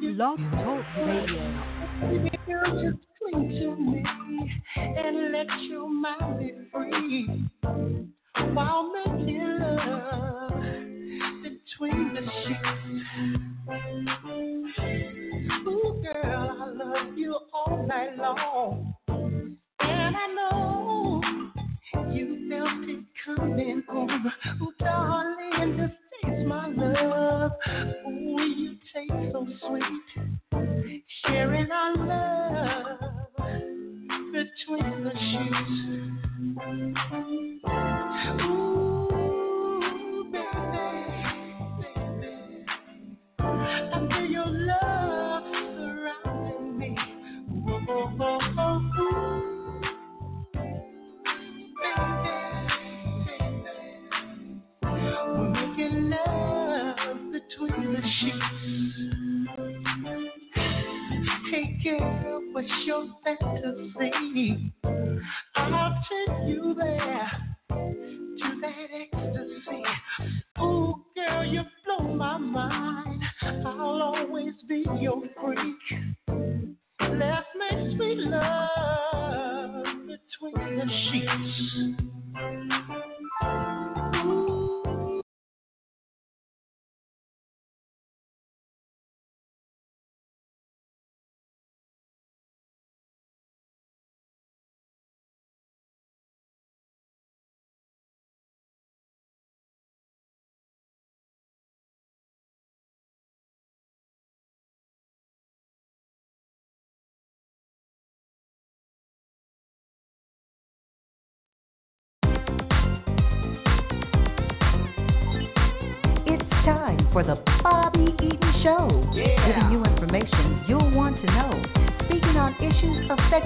Blog Talk Radio. Girl, just cling to me and let your mind be free while making love between the sheets. Ooh, girl, I love you all night long, and I know you felt it coming on. Ooh, darling, just my love. Ooh, you taste so sweet. Sharing our love between the sheets. Ooh, baby, baby. I feel your love surrounding me. Sheets. Hey girl, what's your fantasy? I'll take you there to that ecstasy. Ooh, girl, you blow my mind. I'll always be your freak.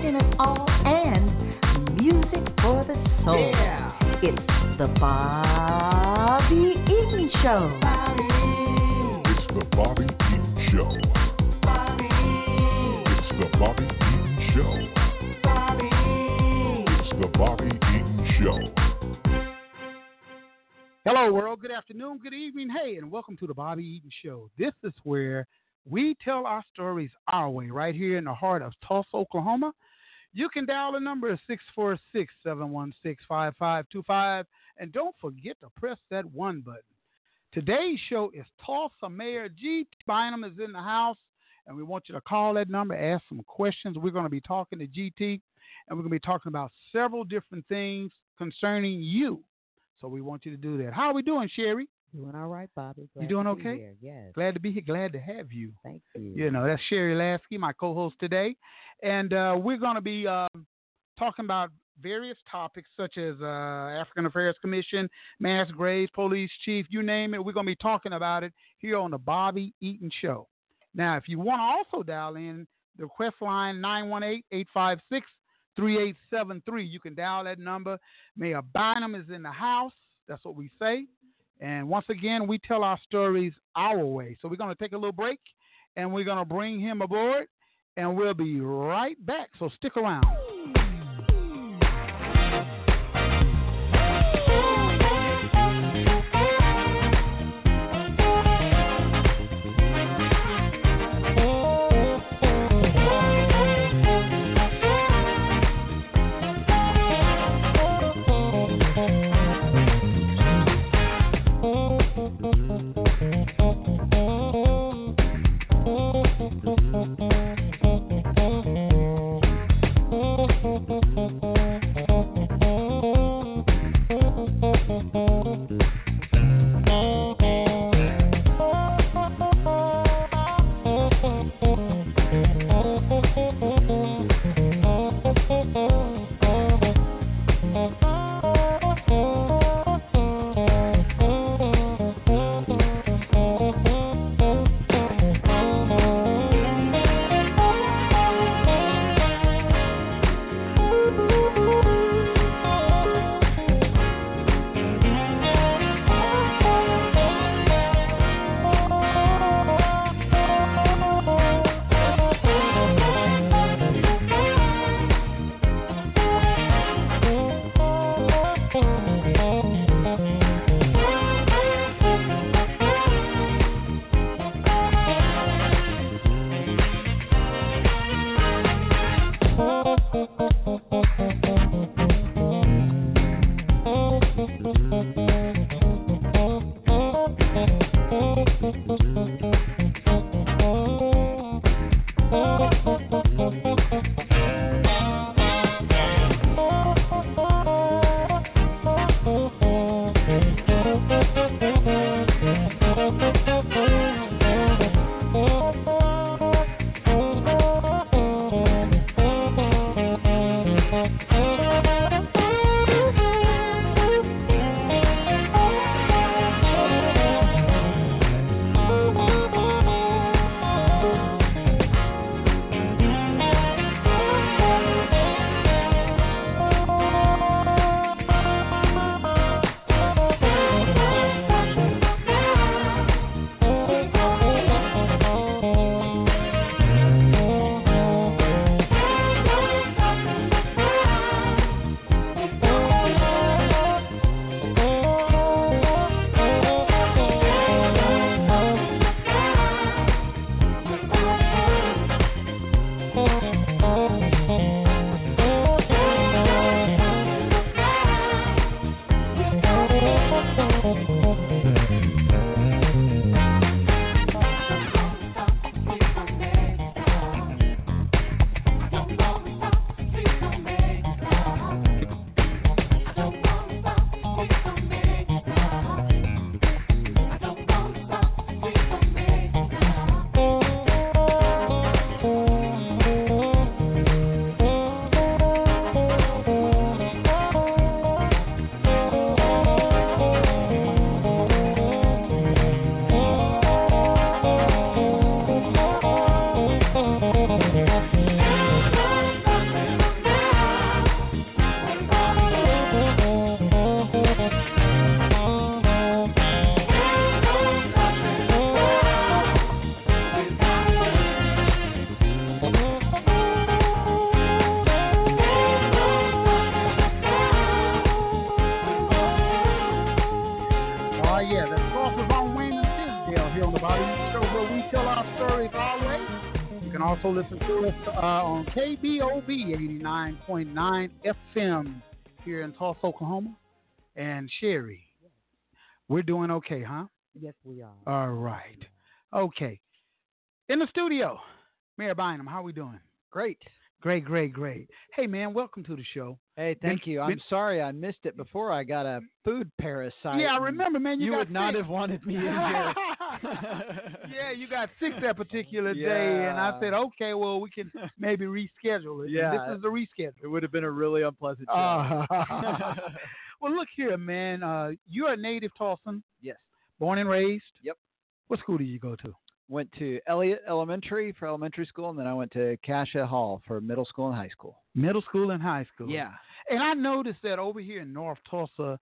Issues affecting us all and music for the soul. It's the Bobby Eaton Show. It's the Bobby Eaton Show. It's the Bobby Eaton Show. It's the Bobby Eaton Show. Hello, world. Good afternoon, good evening. Hey, and welcome to the Bobby Eaton Show. This is where we tell our stories our way, right here in the heart of Tulsa, Oklahoma. You can dial the number 646 716 5525, and don't forget to press that one button. Today's show is Tulsa Mayor G. Bynum is in the house, and we want you to call that number, ask some questions. We're going to be talking to GT, and we're going to be talking about several different things concerning you. So we want you to do that. How are we doing, Sherry? Doing all right, Bobby. Glad You doing okay? here. Yes. Glad to be here. Glad to have you. Thank you. You know, that's Sherry Lasky, my co-host today, and uh, we're going to be um, talking about various topics such as uh, African Affairs Commission, mass graves, police chief, you name it. We're going to be talking about it here on the Bobby Eaton Show. Now, if you want to also dial in, the request line 918-856 3873. You can dial that number. Mayor Bynum is in the house. That's what we say. And once again, we tell our stories our way. So we're going to take a little break and we're going to bring him aboard and we'll be right back. So stick around. 89.9 FM here in Tulsa, Oklahoma. And Sherry, we're doing okay, huh? Yes, we are. All right. Okay. In the studio, Mayor Bynum, how we doing? Great. Great, great, great. Hey, man, welcome to the show. Hey, thank Been- you. I'm been- sorry I missed it before. I got a food parasite. yeah, I remember, man. You, You, would not have wanted me in here. yeah, you got sick that particular day, and I said, okay, well, we can maybe reschedule it. And Yeah. this is the reschedule. It would have been a really unpleasant show. Uh, well, look here, man. Uh, you're a native Tulsan, yes. born and raised. Yep. What school did you go to? Went to Eliot Elementary for elementary school, and then I went to Cascia Hall for middle school and high school. Middle school and high school. Yeah. And I noticed that over here in North Tulsa,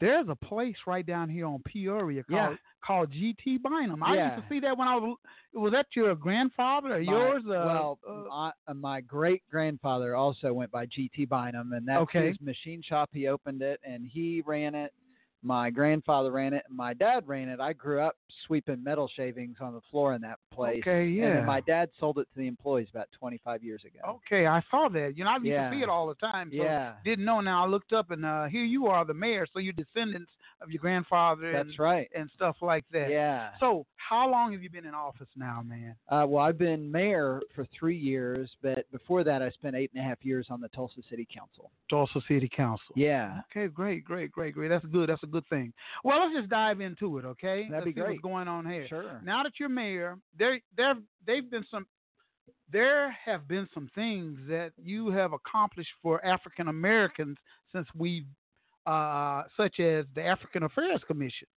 there's a place right down here on Peoria called Yeah. called GT Bynum. I Yeah. used to see that when I was. Was that your grandfather or My- yours? Uh, well, uh, my, uh, my great grandfather also went by GT Bynum, and that's Okay. his machine shop. He opened it, and he ran it. My grandfather ran it, and my dad ran it. I grew up sweeping metal shavings on the floor in that place. okay, yeah. then my dad sold it to the employees about 25 years ago. okay, I saw that. You know, I used Yeah. to see it all the time. So yeah, Didn't know. Now I looked up, and uh, here you are, the mayor. So you're descendants of your grandfather and, that's right. and stuff like that. Yeah. So how long have you been in office now, man? Uh, well, I've been mayor for three years, but before that, I spent eight and a half years on the Tulsa City Council. Tulsa City Council. Yeah. Okay, great, great, great, great. That's good. That's a good thing. Well, let's just dive into it, okay? That'd let's be see great. What's going on here? Sure. Now that you're mayor, there, there, they've been some. There have been some things that you have accomplished for African Americans since we, uh, such as the African Affairs Commission.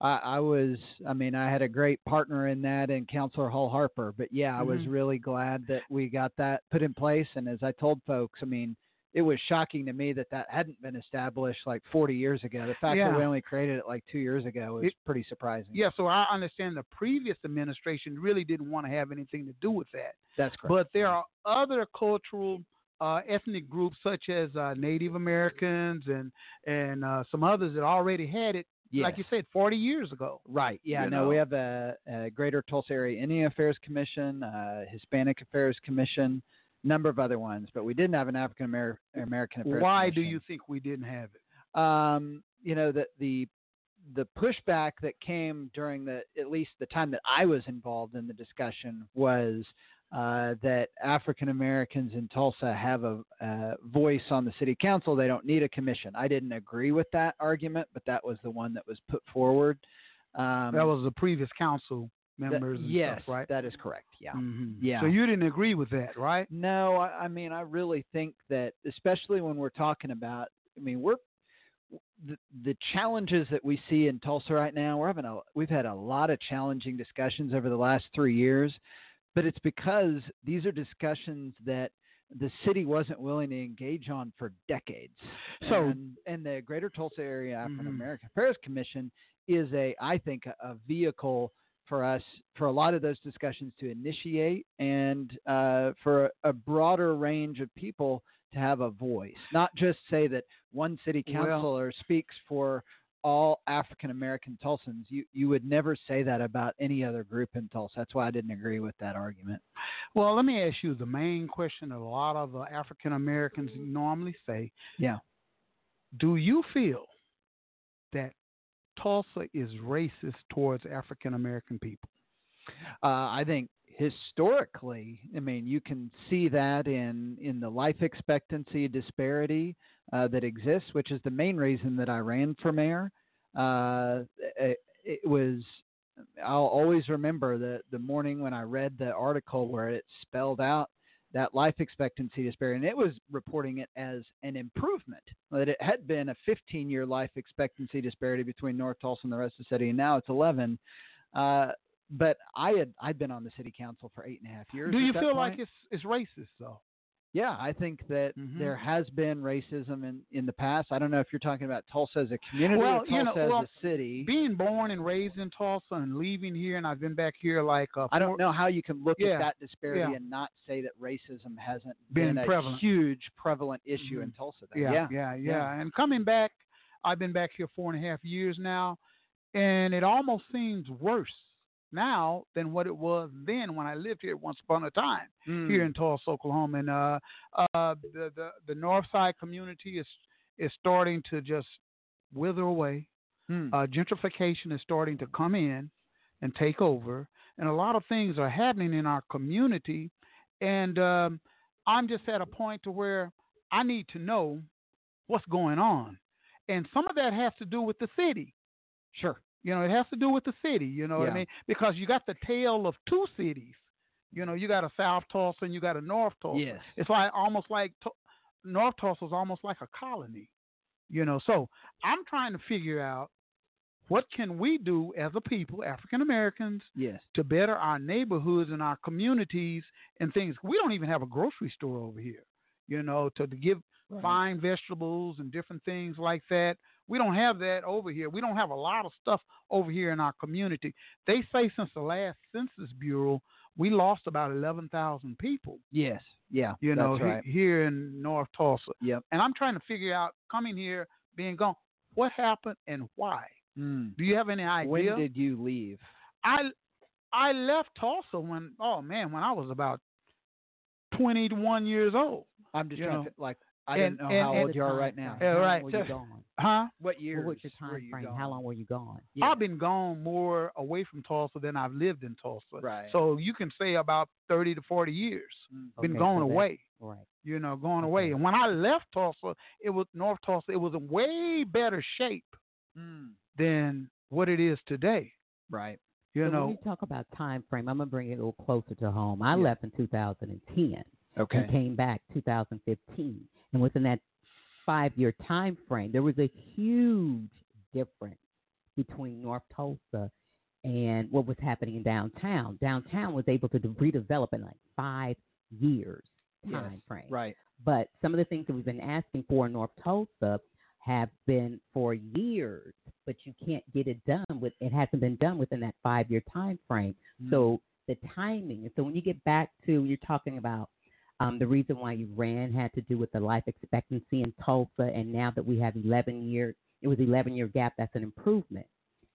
I, I was, I mean, I had a great partner in that and Councilor Hall Harper. But yeah, I was Mhm. really glad that we got that put in place. And as I told folks, I mean, it was shocking to me that that hadn't been established like 40 years ago. The fact Yeah. that we only created it like two years ago was It- pretty surprising. Yeah, so I understand the previous administration really didn't want to have anything to do with that. That's correct. But there are other cultural uh, ethnic groups such as uh, Native Americans and and uh, some others that already had it, like you said, 40 years ago. Right. Yeah. you no, we have a, a Greater Tulsa Area Indian Affairs Commission, uh, Hispanic Affairs Commission, number of other ones, but we didn't have an African Amer- American Affairs. Why do you think we didn't have it? um, you know, the the the pushback that came during the at least the time that I was involved in the discussion was uh, that African Americans in Tulsa have a, a voice on the city council. They don't need a commission. I didn't agree with that argument, but that was the one that was put forward. Um, that was the previous council members. and yes, stuff, right? that is correct. Yeah. Mhm. Yeah. So you didn't agree with that, right? No, I, I mean, I really think that, especially when we're talking about, I mean, we're the, the challenges that we see in Tulsa right now. We're having a, we've had a lot of challenging discussions over the last three years, but it's because these are discussions that the city wasn't willing to engage on for decades. So- and, and the Greater Tulsa Area African Mhm. American Affairs Commission is a, I think, a, a vehicle for us for a lot of those discussions to initiate and uh, for a, a broader range of people to have a voice, not just say that one city Well- councilor speaks for all African American Tulsans. You you would never say that about any other group in Tulsa. That's why I didn't agree with that argument. Well, let me ask you the main question that a lot of uh, African Americans normally say. Yeah. Do you feel that Tulsa is racist towards African American people? Uh, I think historically, I mean, you can see that in in the life expectancy disparity uh, that exists, which is the main reason that I ran for mayor. Uh, it, it was. I'll always remember the the morning when I read the article where it spelled out that life expectancy disparity, and it was reporting it as an improvement. That it had been a 15 year life expectancy disparity between North Tulsa and the rest of the city, and now it's 11. Uh, but I had I'd been on the city council for eight and a half years. Do you feel point. like it's it's racist though? Yeah, I think that Mhm. there has been racism in in the past. I don't know if you're talking about Tulsa as a community Well, or you Tulsa know, well, as a city. Being born and raised in Tulsa and leaving here, and I've been back here like uh, I don't know how you can look Yeah, at that disparity yeah. and not say that racism hasn't Been been, a prevalent. huge prevalent issue Mhm. in Tulsa. yeah, yeah, yeah, yeah. And coming back, I've been back here four and a half years now, and it almost seems worse now than what it was then when I lived here once upon a time Mm. here in Tulsa, Oklahoma. And uh, uh, the, the the North Side community is is starting to just wither away. Mm. Uh, gentrification is starting to come in and take over, and a lot of things are happening in our community. And um, I'm just at a point to where I need to know what's going on, and some of that has to do with the city. sure. You know, it has to do with the city. You know what I mean? Because you got the tale of two cities. You know, you got a South Tulsa and you got a North Tulsa. Yes. It's like almost like North Tulsa is almost like a colony. You know, so I'm trying to figure out what can we do as a people, African Americans, Yes. to better our neighborhoods and our communities and things. We don't even have a grocery store over here. You know, to, to give fine vegetables and different things like that. We don't have that over here. We don't have a lot of stuff over here in our community. They say since the last Census Bureau, we lost about 11,000 people, Yes. Yeah. you know, he- here in North Tulsa. Yep. And I'm trying to figure out, coming here, being gone, what happened and why? Mm. Do you have any idea? When did you leave? I I left Tulsa when oh man when I was about 21 years old. I'm just You trying know, to like I and- didn't know and- how and- old you are right now. Yeah, How long right. Were So- you gone? Huh? What years? What was your time frame? How long were you gone? Yeah. I've been gone more away from Tulsa than I've lived in Tulsa. Right. So you can say about 30 to 40 years. Mm. Been Okay, gone so away. Right. You know, going Okay. away. And when I left Tulsa, it was North Tulsa. It was in way better shape Mm. than what it is today. Right. You so know, when you talk about time frame, I'm gonna bring it a little closer to home. I Yeah. left in 2010 Okay. and came back 2015, and within that five-year time frame, there was a huge difference between North Tulsa and what was happening in downtown. Downtown was able to redevelop in like five years Yes, time frame. Right. But some of the things that we've been asking for in North Tulsa have been for years, but you can't get it done with it hasn't been done within that five year time frame. Mm. So the timing and so when you get back to you're talking about um, the reason why you ran had to do with the life expectancy in Tulsa and now that we have eleven year, it was eleven year gap, that's an improvement.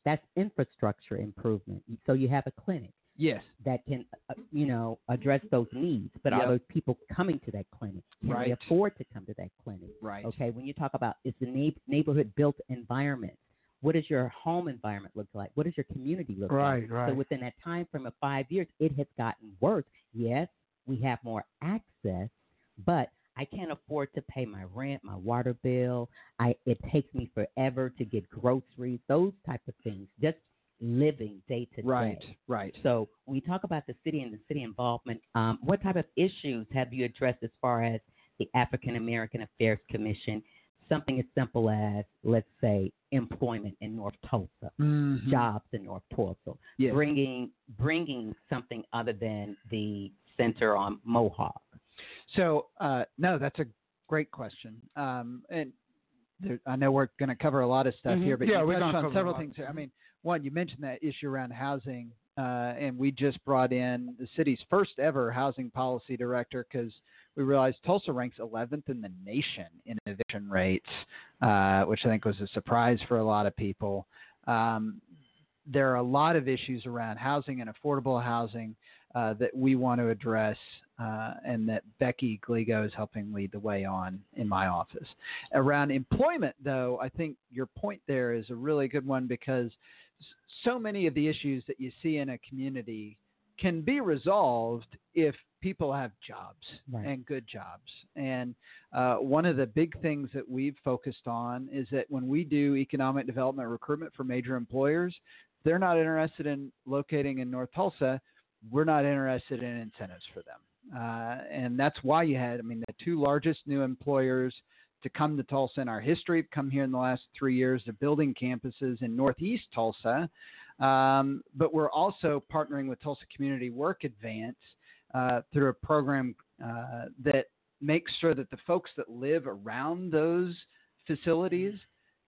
That's infrastructure improvement. So you have a clinic Yes. that can, uh, you know, address those needs. But Yep. are those people coming to that clinic? Can they afford to come to that clinic? Right. Okay. When you talk about is the neigh- neighborhood built environment, what does your home environment look like? What does your community look Right, like? right. So within that time frame of five years, it has gotten worse. Yes, we have more access, but I can't afford to pay my rent, my water bill. I it takes me forever to get groceries, those type of things. Just living day to day. Right. Right. So when we talk about the city and the city involvement, um, what type of issues have you addressed as far as the African American Affairs Commission? Something as simple as, let's say, employment in North Tulsa, Mhm. jobs in North Tulsa, Yes. bringing bringing something other than the center on Mohawk. So, uh, no, that's a great question. Um, and there, I know we're going to cover a lot of stuff Mhm. here, but Yeah, you touched on several things here. I mean, one, you mentioned that issue around housing, uh, and we just brought in the city's first ever housing policy director because we realized Tulsa ranks 11th in the nation in eviction rates, uh, which I think was a surprise for a lot of people. Um, there are a lot of issues around housing and affordable housing uh, that we want to address, uh, and that Becky Gligo is helping lead the way on in my office. Around employment, though, I think your point there is a really good one because so many of the issues that you see in a community can be resolved if people have jobs Right. and good jobs. And uh, one of the big things that we've focused on is that when we do economic development recruitment for major employers, they're not interested in locating in North Tulsa. We're not interested in incentives for them. Uh, and that's why you had, I mean, the two largest new employers to come to Tulsa in our history have come here in the last three years. They're building campuses in Northeast Tulsa. Um, but we're also partnering with Tulsa Community Work Advance uh, through a program uh, that makes sure that the folks that live around those facilities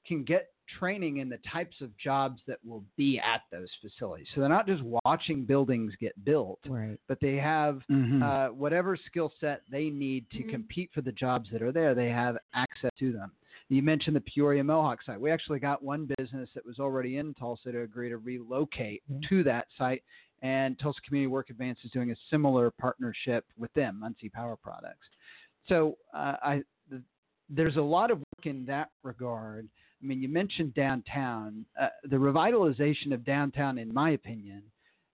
can get training in the types of jobs that will be at those facilities. So they're not just watching buildings get built, Right. but they have Mhm. uh, whatever skill set they need to compete for the jobs that are there, they have access to them. You mentioned the Peoria Mohawk site. We actually got one business that was already in Tulsa to agree to relocate Mhm. to that site and Tulsa Community Work Advance is doing a similar partnership with them, Muncie Power Products. So uh, I, th- there's a lot of work in that regard. I mean, you mentioned downtown. Uh, the revitalization of downtown, in my opinion,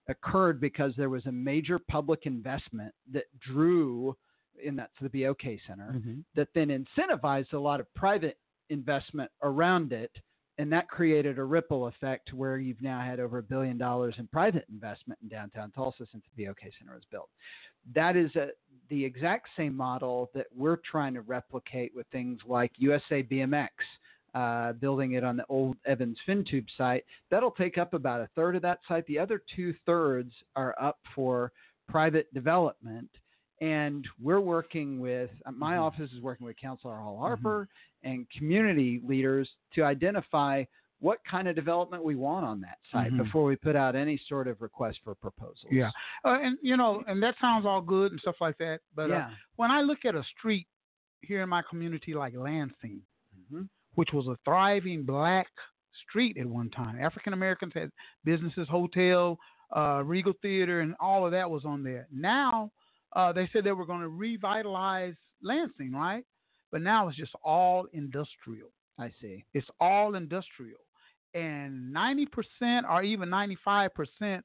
occurred because there was a major public investment that drew, and that's the BOK Center, Mhm. that then incentivized a lot of private investment around it. And that created a ripple effect where you've now had over a billion dollars in private investment in downtown Tulsa since the BOK Center was built. That is a, the exact same model that we're trying to replicate with things like USA BMX, uh, building it on the old Evans FinTube site. That'll take up about a third of that site. The other two thirds are up for private development. And we're working with, uh, my Mhm. office is working with Councilor Hall Harper and community leaders to identify what kind of development we want on that site Mhm. before we put out any sort of request for proposals. Yeah. Uh, and you know, and that sounds all good and stuff like that. But uh, when I look at a street here in my community like Lansing, hmm which was a thriving black street at one time, African Americans had businesses, hotel, uh, Regal Theater, and all of that was on there. Now uh, they said they were going to revitalize Lansing, right? But now it's just all industrial. I see. It's all industrial. And 90% or even 95%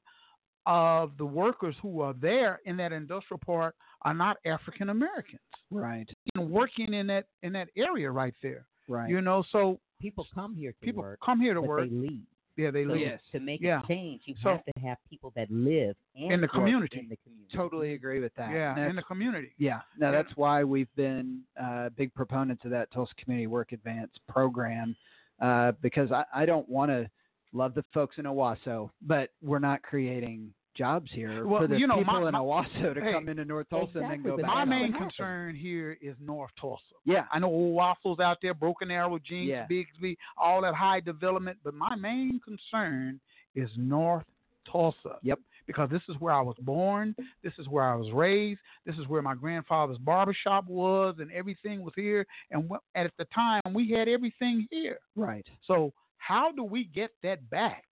of the workers who are there in that industrial park are not African Americans Right. and working in that in that area right there. Right. You know, so People come here to people work, come here to but work. they leave. yeah, they So live. Yes. To make Yeah. a change, you So- have to have people that live and In the community. In the community. Totally agree with that. Yeah, And in the community. Yeah, no, Yeah. that's why we've been uh, big proponents of that Tulsa Community Work Advance program uh, because I, I don't want to love the folks in Owasso, but we're not creating jobs here Well, for the you know, people my- in Owasso to hey, come into North Tulsa and then go back. My out. main concern here is North Tulsa. Yeah, I know old waffles out there, Broken Arrow, Jenks, Yeah. Bixby, all that high development. But my main concern is North Tulsa. Yep. Because this is where I was born. This is where I was raised. This is where my grandfather's barbershop was, and everything was here. And at the time, we had everything here. right. So how do we get that back?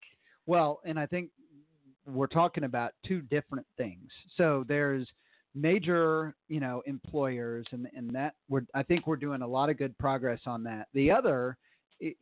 Well, and I think we're talking about two different things. So there's major, you know, employers, and and that we're I think we're doing a lot of good progress on that. The other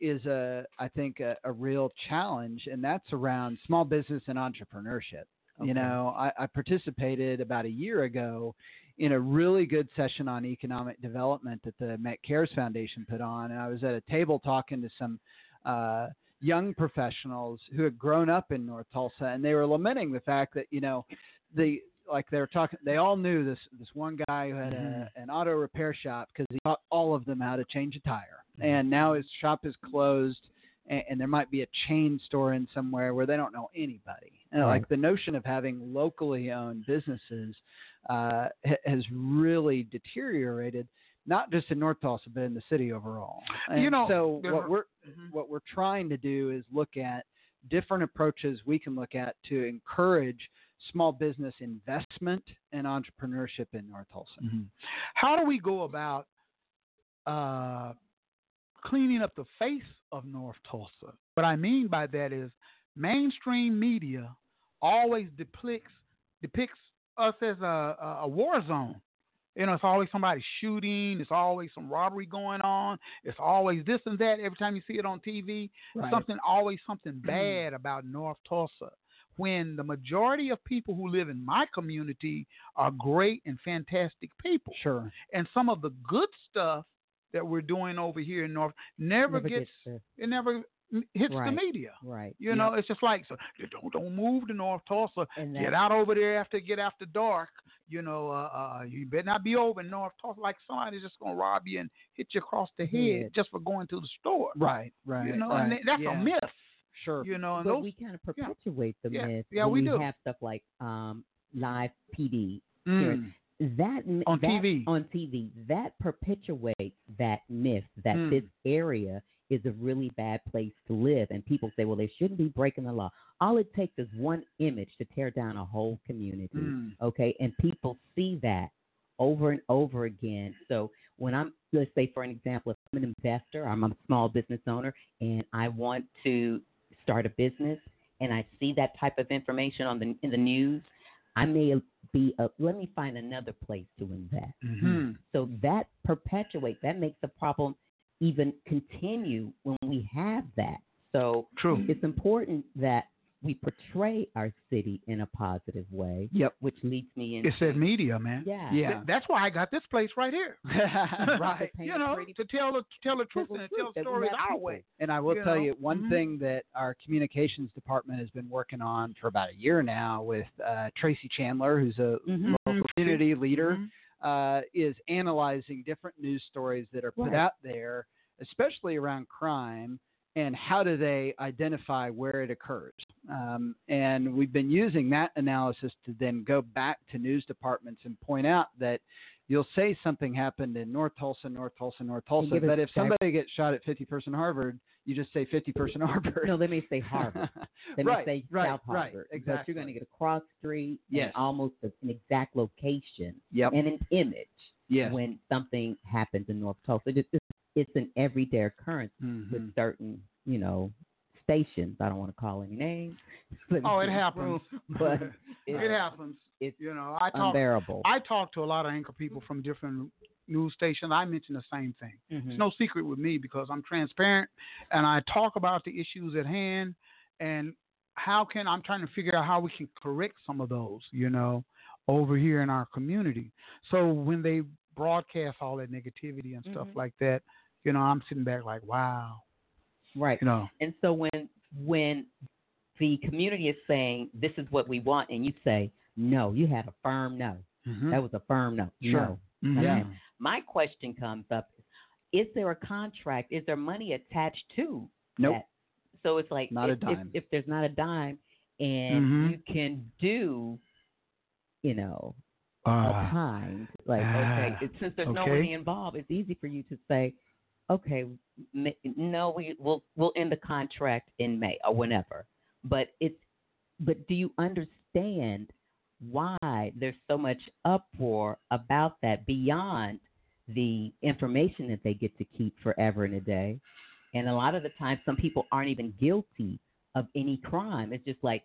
is a I think a, a real challenge, and that's around small business and entrepreneurship. You know, I, I participated about a year ago in a really good session on economic development that the Met Cares Foundation put on, and I was at a table talking to some uh, young professionals who had grown up in North Tulsa, and they were lamenting the fact that you know the like they were talking. They all knew this this one guy who had a, an auto repair shop because he taught all of them how to change a tire, and now his shop is closed. And, and there might be a chain store in somewhere where they don't know anybody. And like the notion of having locally owned businesses uh, ha- has really deteriorated, not just in North Tulsa but in the city overall. And You know, so what we're Mhm. what we're trying to do is look at different approaches we can look at to encourage small business investment and entrepreneurship in North Tulsa. Mhm. How do we go about uh, cleaning up the face of North Tulsa? What I mean by that is mainstream media always depicts depicts us as a, a war zone. You know, it's always somebody shooting. It's always some robbery going on. It's always this and that. Every time you see it on TV, Right. something always something mm-hmm. bad about North Tulsa. When the majority of people who live in my community are great and fantastic people, Sure. and some of the good stuff that we're doing over here in North never, Never gets, gets it never hits the media. right. You know, it's just like so don't don't move to North Tulsa. And Get out over there after get after dark. You know, uh, uh, you better not be over in North Tulsa like somebody's just gonna rob you and hit you across the head Yeah. just for going to the store. Right. Right. You know, right. and that's yeah. a myth. Sure. You know, and but those we kind of perpetuate the Yeah. myth. Yeah, we do. have stuff like um, live PD. Mm. That On that- TV. on TV that perpetuates that myth that Mm. this area is a really bad place to live, and people say, well, they shouldn't be breaking the law. All it takes is one image to tear down a whole community. Mm. Okay, and people see that over and over again. So when I'm, let's say for an example, if I'm an investor, I'm a small business owner, and I want to start a business, and I see that type of information on the in the news, I may be a, let me find another place to invest. Hmm. So that perpetuates that makes the problem even continue when we have that. So True. it's important that we portray our city in a positive way, Yep. which leads me into It's that media, man. yeah, Yeah. Th- That's why I got this place right here. right. You know, to tell the tell the truth and tell that we stories our way. And I will You tell know? you one Mhm. thing that our communications department has been working on for about a year now with uh, Tracy Chandler, who's a Mhm. local community leader, Mhm. Uh, is analyzing different news stories that are put Right. out there, especially around crime, and how do they identify where it occurs. Um, and we've been using that analysis to then go back to news departments and point out that you'll say something happened in North Tulsa, North Tulsa, North Tulsa, but if somebody gets shot at 50 person Harvard, you just say 50 person Harvard. No, they may say Harvard. They right, may say right, South right, Harvard. exactly. But you're going to get a cross street Yes. and almost an exact location Yep. and an image Yes. when something happens in North Tulsa. It's, it's, it's an everyday occurrence Mhm. with certain, you know, stations. I don't want to call any names. Oh, it happens. But it it's, happens. it's You know, I talk unbearable. I talk to a lot of anchor people from different news stations. I mention the same thing. Mhm. It's no secret with me because I'm transparent and I talk about the issues at hand and how can I'm trying to figure out how we can correct some of those, you know, over here in our community. So when they broadcast all that negativity and stuff Mhm. like that, you know, I'm sitting back like, wow, right. you know. And so when when the community is saying this is what we want, and you say no, you have a firm no. Mhm. That was a firm no. Sure. No. Mhm. Yeah. My question comes up: Is there a contract? Is there money attached to Nope. that? So it's like Not if, if- dime. If, there's not a dime, and Mhm. you can do, you know, Uh, a kind like ah, okay, it- since there's no money involved, it's easy for you to say, okay, no, we will we'll end the contract in May or whenever. But it's but do you understand why there's so much uproar about that beyond the information that they get to keep forever and a day? And a lot of the time, some people aren't even guilty of any crime. It's just like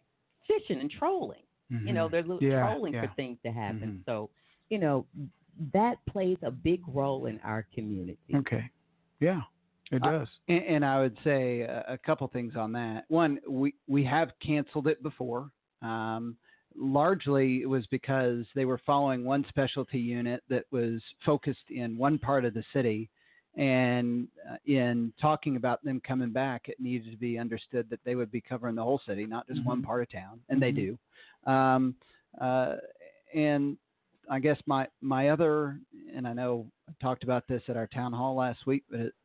fishing and trolling. You know, mhm. they're little Yeah, trolling yeah. for things to happen. Mhm. So, you know, that plays a big role in our community. Okay. Yeah, it I- does. And, and I would say a, a couple things on that. One, we we have canceled it before. Um, largely, it was because they were following one specialty unit that was focused in one part of the city, and uh, in talking about them coming back, it needed to be understood that they would be covering the whole city, not just one Mhm. part of town, and they Mhm. do. Um, uh, and I guess my my other, and I know I talked about this at our town hall last week, but it,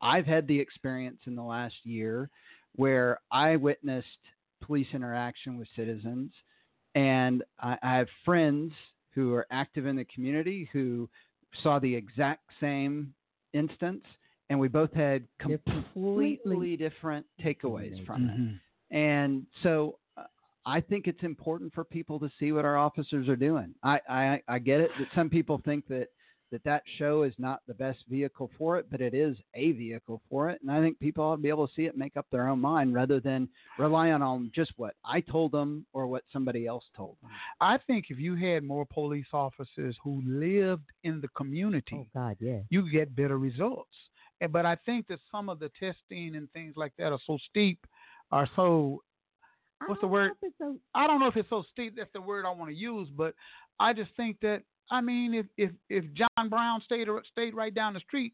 I've had the experience in the last year where I witnessed police interaction with citizens, and I, I have friends who are active in the community who saw the exact same instance, and we both had completely completely different takeaways from it. Mhm. And so uh, I think it's important for people to see what our officers are doing. I, I, I get it that some people think that, that that show is not the best vehicle for it, but it is a vehicle for it. And I think people ought to be able to see it and make up their own mind rather than relying on just what I told them or what somebody else told them. I think if you had more police officers who lived in the community, Oh God, yeah. you get better results. But I think that some of the testing and things like that are so steep, are so What's the word? know if it's so- I don't know if it's so steep. That's the word I want to use, but I just think that I mean, if if if John Brown stayed stayed right down the street,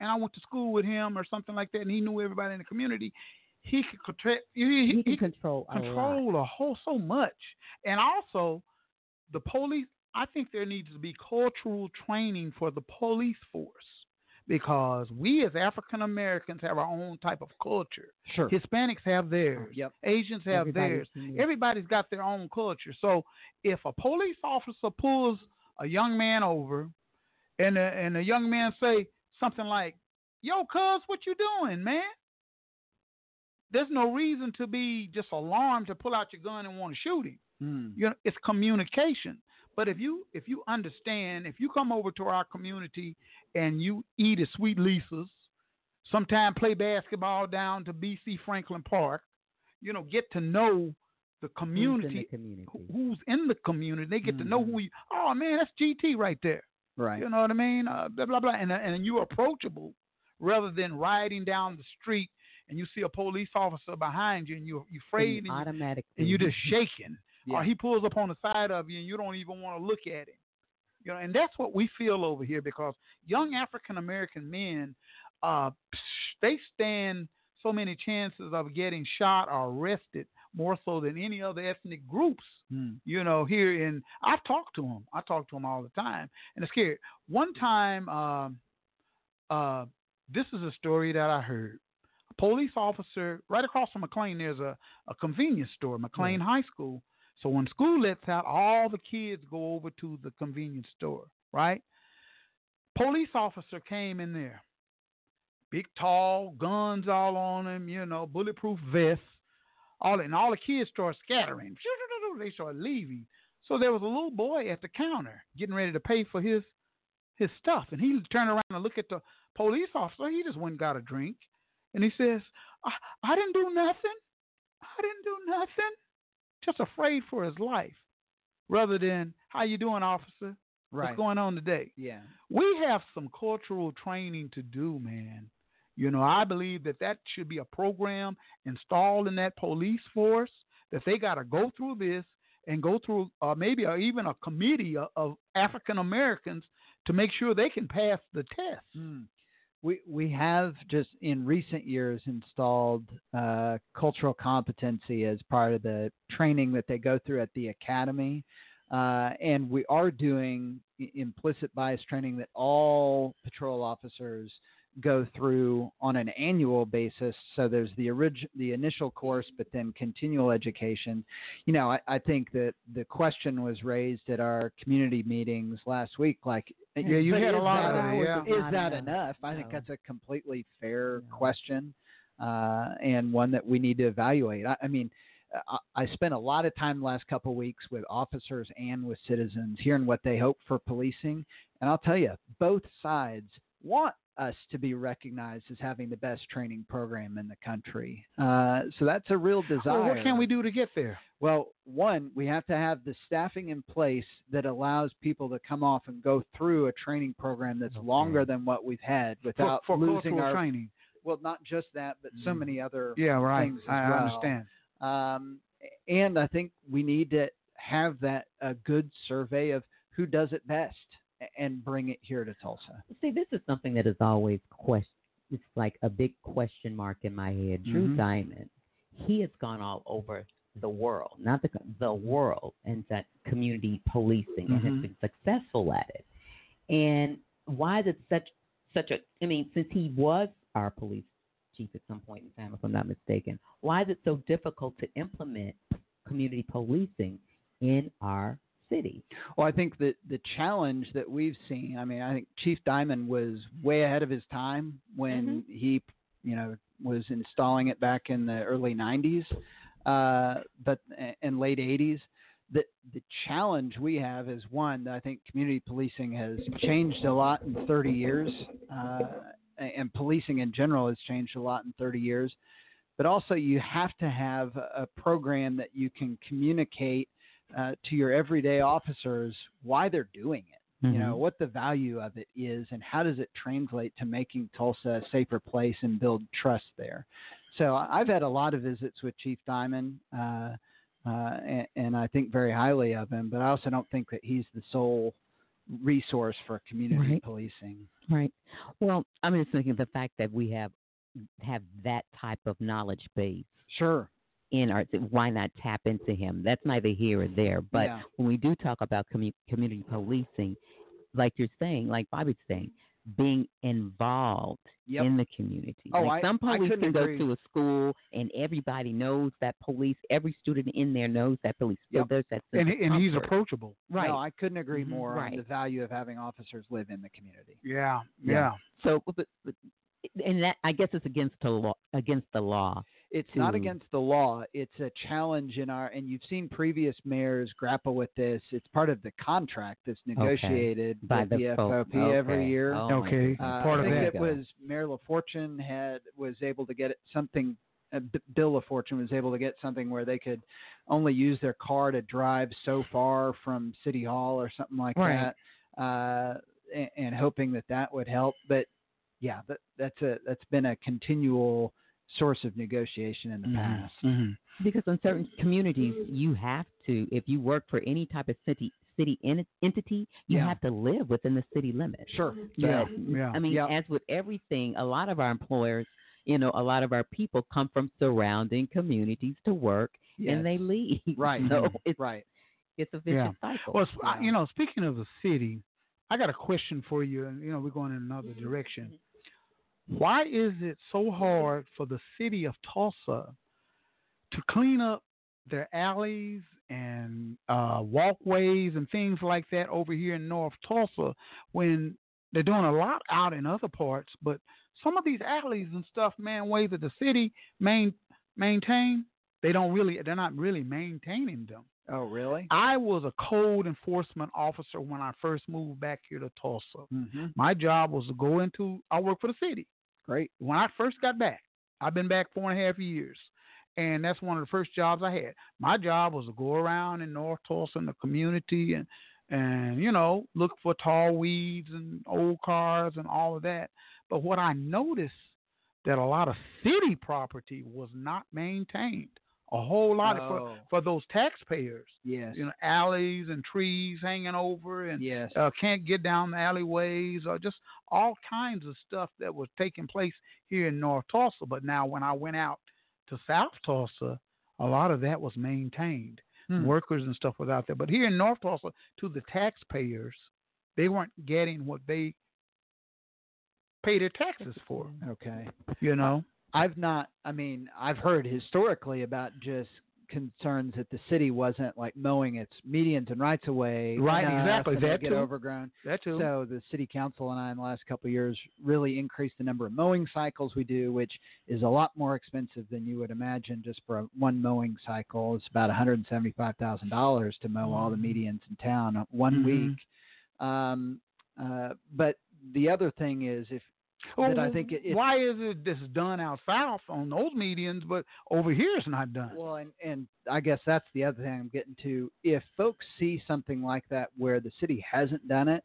and I went to school with him or something like that, and he knew everybody in the community, he could control. He, he he, can he could control a lot. a whole so much, and also the police. I think there needs to be cultural training for the police force because we as African Americans have our own type of culture. Sure. Hispanics have theirs. Yep. Asians have Everybody's theirs. Everybody's got their own culture. So if a police officer pulls a young man over, and the, and the young man say something like, "Yo, cuz, what you doing, man?" There's no reason to be just alarmed to pull out your gun and want to shoot him. Hmm. You know, it's communication. But if you if you understand, if you come over to our community and you eat at Sweet Lisa's, sometime play basketball down to BC Franklin Park, you know, get to know the Who's in community, the community. who's in the community. They get to know who you. Oh man, that's GT right there. Right. You know what I mean? Uh, blah blah blah, and and you're approachable rather than riding down the street and you see a police officer behind you and you're you're afraid and, you, automatically. and you're just shaking, Yeah. or he pulls up on the side of you and you don't even want to look at him. You know, and that's what we feel over here because young African American men, uh, they stand so many chances of getting shot or arrested more so than any other ethnic groups Hmm. you know, here in I've talked to him. I talk to him all the time, and it's scary. One time, um, uh, this is a story that I heard. A police officer right across from McLain. There's a, a convenience store, McLain High School. So when school lets out, all the kids go over to the convenience store, right? Police officer came in there, big, tall, guns all on him, you know, bulletproof vest, all and all the kids start scattering. They start leaving. So there was a little boy at the counter getting ready to pay for his his stuff, and he turned around and looked at the police officer. He just went and got a drink, and he says, "I, I didn't do nothing. I didn't do nothing. Just afraid for his life, rather than how you doing, officer? Right. What's going on today? Yeah. we have some cultural training to do, man. You know, I believe that that should be a program installed in that police force that they got to go through this and go through uh, maybe a, even a committee of, African Americans to make sure they can pass the test. Hmm. We we have just in recent years installed uh, cultural competency as part of the training that they go through at the academy, uh, and we are doing implicit bias training that all patrol officers go through on an annual basis. So there's the orig- the initial course, but then continual education. You know, I, I think that the question was raised at our community meetings last week, like. Yeah, you had a is lot of that- that, yeah. Is that enough. enough? I think that's a completely fair No. question, uh, and one that we need to evaluate. I, I mean, I, I spent a lot of time the last couple of weeks with officers and with citizens, hearing what they hope for policing, and I'll tell you, both sides want us to be recognized as having the best training program in the country. Uh, so that's a real desire. Well, what can we do to get there? Well, one, we have to have the staffing in place that allows people to come off and go through a training program that's Okay. longer than what we've had without for losing cultural our. training. Well, not just that, but so Mm. many other Yeah, right. things I, I well. understand. Um, and I think we need to have that a good survey of who does it best and bring it here to Tulsa. See, this is something that is always question. It's like a big question mark in my head. Drew Mhm. Diamond, he has gone all over the world, not the the world, and that community policing, and has Mhm. been successful at it. And why is it such such a? I mean, since he was our police chief at some point in time, if I'm not mistaken, why is it so difficult to implement community policing in our city? Well, I think that the challenge that we've seen, I mean, I think Chief Diamond was way ahead of his time when he, you know, was installing it back in the early 90s, uh, but and late 80s. The the challenge we have is one that I think community policing has changed a lot in 30 years, uh, and policing in general has changed a lot in 30 years. But also, you have to have a program that you can communicate uh, to your everyday officers why they're doing it. You Mm-hmm. know what the value of it is, and how does it translate to making Tulsa a safer place and build trust there. So I've had a lot of visits with Chief Diamond, uh, uh, and, and I think very highly of him. But I also don't think that he's the sole resource for community Right. policing. Right. Well, I'm just thinking of the fact that we have have that type of knowledge base Sure. In our why not tap into him? That's neither here or there. But Yeah. when we do talk about commu- community policing, like you're saying, like Bobby's saying, being involved Yep. in the community. Oh, like I- some I police couldn't can go agree. to a school and everybody knows that police. Every student in there knows that police. So Yep. there's that. And and he's approachable. right. No, I couldn't agree Mhm. more on the value of having officers live in the community. Yeah, Yeah. yeah. So, but, but, and that I guess it's against the law. Against the law. It's not to- against the law. It's a challenge in our, and you've seen previous mayors grapple with this. It's part of the contract that's negotiated By the the folk. FOP every year. Oh, Okay. Uh, part I of think that. it was Mayor LaFortune had was able to get something uh, B- Bill LaFortune was able to get something where they could only use their car to drive so far from City Hall or something like Right. that, uh, and, and hoping that that would help. But yeah, that, that's a that's been a continual source of negotiation in the past. Mm-hmm. Because in certain communities, you have to, if you work for any type of city city en- entity, you Yeah. have to live within the city limits. Sure. Yeah, yeah. I mean, Yeah. as with everything, a lot of our employers, you know, a lot of our people come from surrounding communities to work, and they leave. Right. So it's right. it's a vicious Yeah. cycle. Well, sp- I- you know, speaking of the city, I got a question for you, and you know, we're going in another direction. Why is it so hard for the city of Tulsa to clean up their alleys and uh, walkways and things like that over here in North Tulsa when they're doing a lot out in other parts? But some of these alleys and stuff, man, ways that the city main maintain, they don't really, they're not really maintaining them. Oh, really? I was a code enforcement officer when I first moved back here to Tulsa. Mm-hmm. My job was to go into, I work for the city. Great. When I first got back, I've been back four and a half years. And that's one of the first jobs I had. My job was to go around in North Tulsa in the community and, and you know, look for tall weeds and old cars and all of that. But what I noticed that a lot of city property was not maintained. A whole lot Oh. for, for those taxpayers Yes. you know, alleys and trees hanging over, and yes. uh, can't get down the alleyways, or just all kinds of stuff that was taking place here in North Tulsa. But now, when I went out to South Tulsa, a lot of that was maintained. Hmm. Workers and stuff was out there. But here in North Tulsa, to the taxpayers, they weren't getting what they pay their taxes for. Okay. You know, I've not. I mean, I've heard historically about just concerns that the city wasn't like mowing its medians and rights of way. Right, exactly, that get too. overgrown. that too. So the city council and I, in the last couple of years, really increased the number of mowing cycles we do, which is a lot more expensive than you would imagine. Just for a, one mowing cycle, it's about one hundred and seventy-five thousand dollars to mow all the Mhm. medians in town uh, one Mhm. week. Um, uh, but the other thing is, if that I think it, it why is it this is done out south on those medians, but over here it's not done? Well, and, and I guess that's the other thing I'm getting to. If folks see something like that where the city hasn't done it,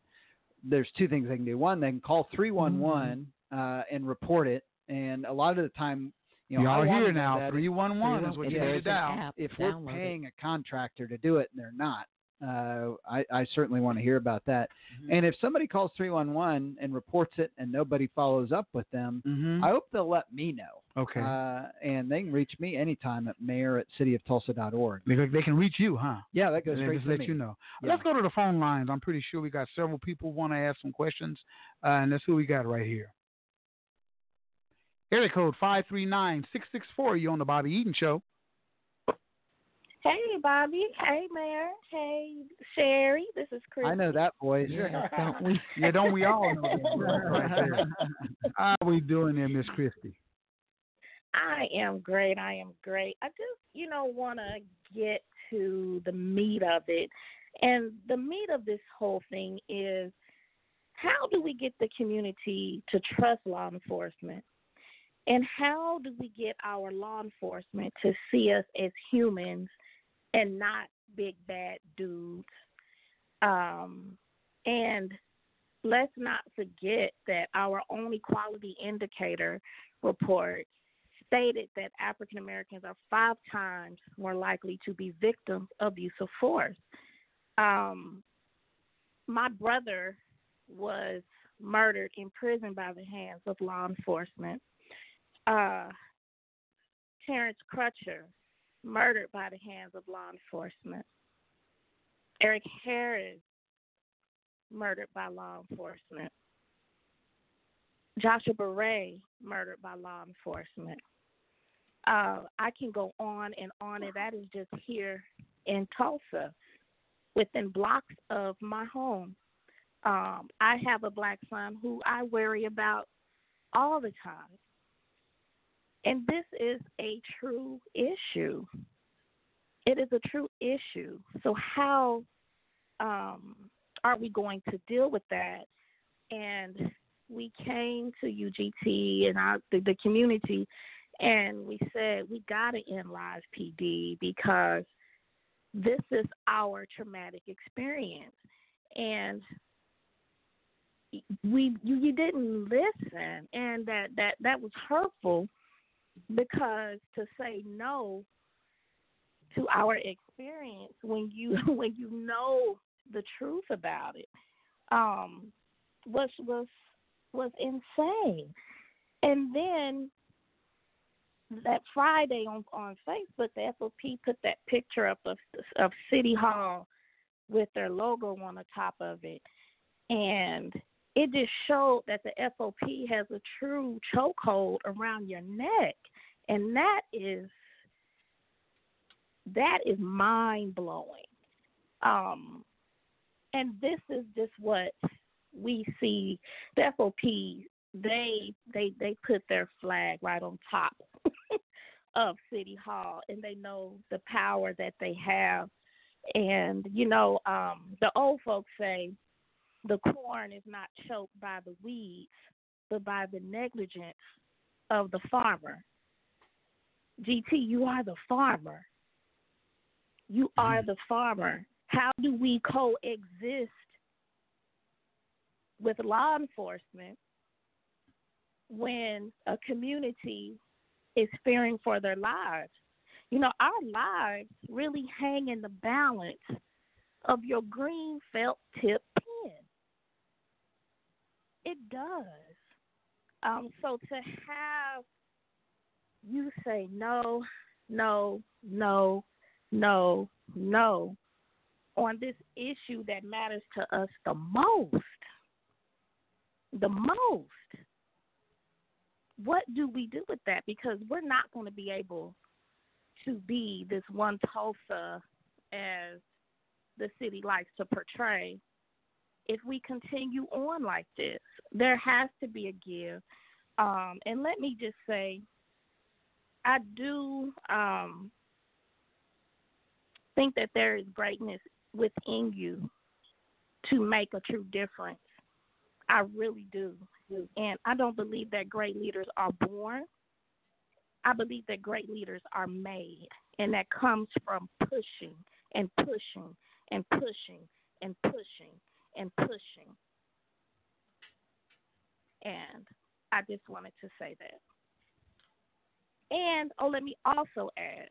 there's two things they can do. One, they can call 311 uh, and report it. And a lot of the time, you know, I Y'all wanna here now, three one one is what you yeah, need to dial. if we're download it. paying a contractor to do it and they're not, uh, I, I certainly want to hear about that. Mm-hmm. And if somebody calls 311 and reports it and nobody follows up with them, Mm-hmm. I hope they'll let me know. okay. Uh, and they can reach me anytime at mayor at cityoftulsa.org. they, they can reach you, huh? Yeah, that goes they straight just to let me. you know. Yeah. Let's go to the phone lines. I'm pretty sure we got several people want to ask some questions, uh, and that's who we got right here. Area code five three nine six six four. You on the Bobby Eaton Show? Hey, Bobby. Hey, Mayor. Hey, Sherry. This is Chris. I know that voice. Yeah, don't we? Yeah, don't we all know that voice right there? How we doing there, Miss Christie? I am great. I am great. I just, you know, want to get to the meat of it. And the meat of this whole thing is how do we get the community to trust law enforcement? And how do we get our law enforcement to see us as humans and not big bad dudes? Um, and let's not forget that our own quality indicator report stated that African Americans are five times more likely to be victims of use of force. Um, my brother was murdered in prison by the hands of law enforcement. Uh, Terrence Crutcher, murdered by the hands of law enforcement. Eric Harris, murdered by law enforcement. Joshua Barre, murdered by law enforcement. Uh, I can go on and on, and that is just here in Tulsa, within blocks of my home. Um, I have a black son who I worry about all the time. And this is a true issue. It is a true issue. So, how um, are we going to deal with that? And we came to UGT and our, the, the community And we said we got to end Lives PD because this is our traumatic experience. And we you, you didn't listen and that that that was hurtful because to say no to our experience when you when you know the truth about it um was was was insane. And then that Friday on on Facebook the FOP put that picture up of of City Hall with their logo on the top of it. And it just showed that the FOP has a true chokehold around your neck, and that is that is mind blowing. Um, and this is just what we see. The FOP they they they put their flag right on top of City Hall, and they know the power that they have. And you know, um, the old folks say the corn is not choked by the weeds, but by the negligence of the farmer. GT, you are the farmer. You are mm-hmm. the farmer. How do we coexist with law enforcement when a community is fearing for their lives? You know, our lives really hang in the balance of your green felt tip it does. Um, so to have you say no, no, no, no, no on this issue that matters to us the most, the most, what do we do with that? Because we're not going to be able to be this one Tulsa as the city likes to portray if we continue on like this. There has to be a give. Um, and let me just say, I do um, think that there is greatness within you to make a true difference. I really do. And I don't believe that great leaders are born. I believe that great leaders are made. And that comes from pushing and pushing and pushing and pushing and pushing. And I just wanted to say that. And oh, let me also add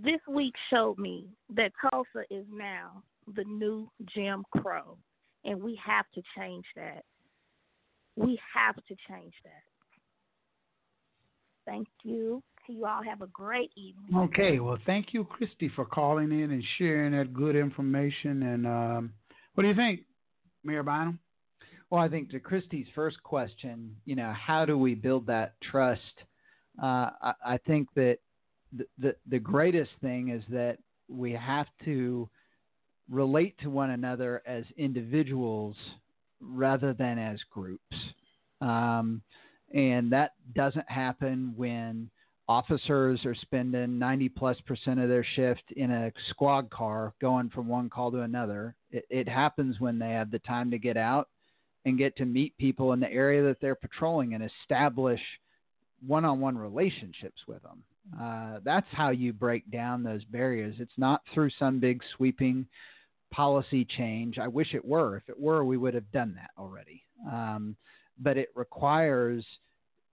this week showed me that Tulsa is now the new Jim Crow, and we have to change that. We have to change that. Thank you. You all have a great evening. Okay, well, thank you, Christy, for calling in and sharing that good information. And um, what do you think, Mayor Bynum? Well, I think to Christy's first question, you know, how do we build that trust? Uh, I, I, think that the, the, the greatest thing is that we have to relate to one another as individuals rather than as groups. Um, and that doesn't happen when officers are spending 90 plus percent of their shift in a squad car going from one call to another. It, it, happens when they have the time to get out and get to meet people in the area that they're patrolling and establish one on one relationships with them. Uh, that's how you break down those barriers. It's not through some big sweeping policy change. I wish it were. If it were, we would have done that already. Um, but it requires,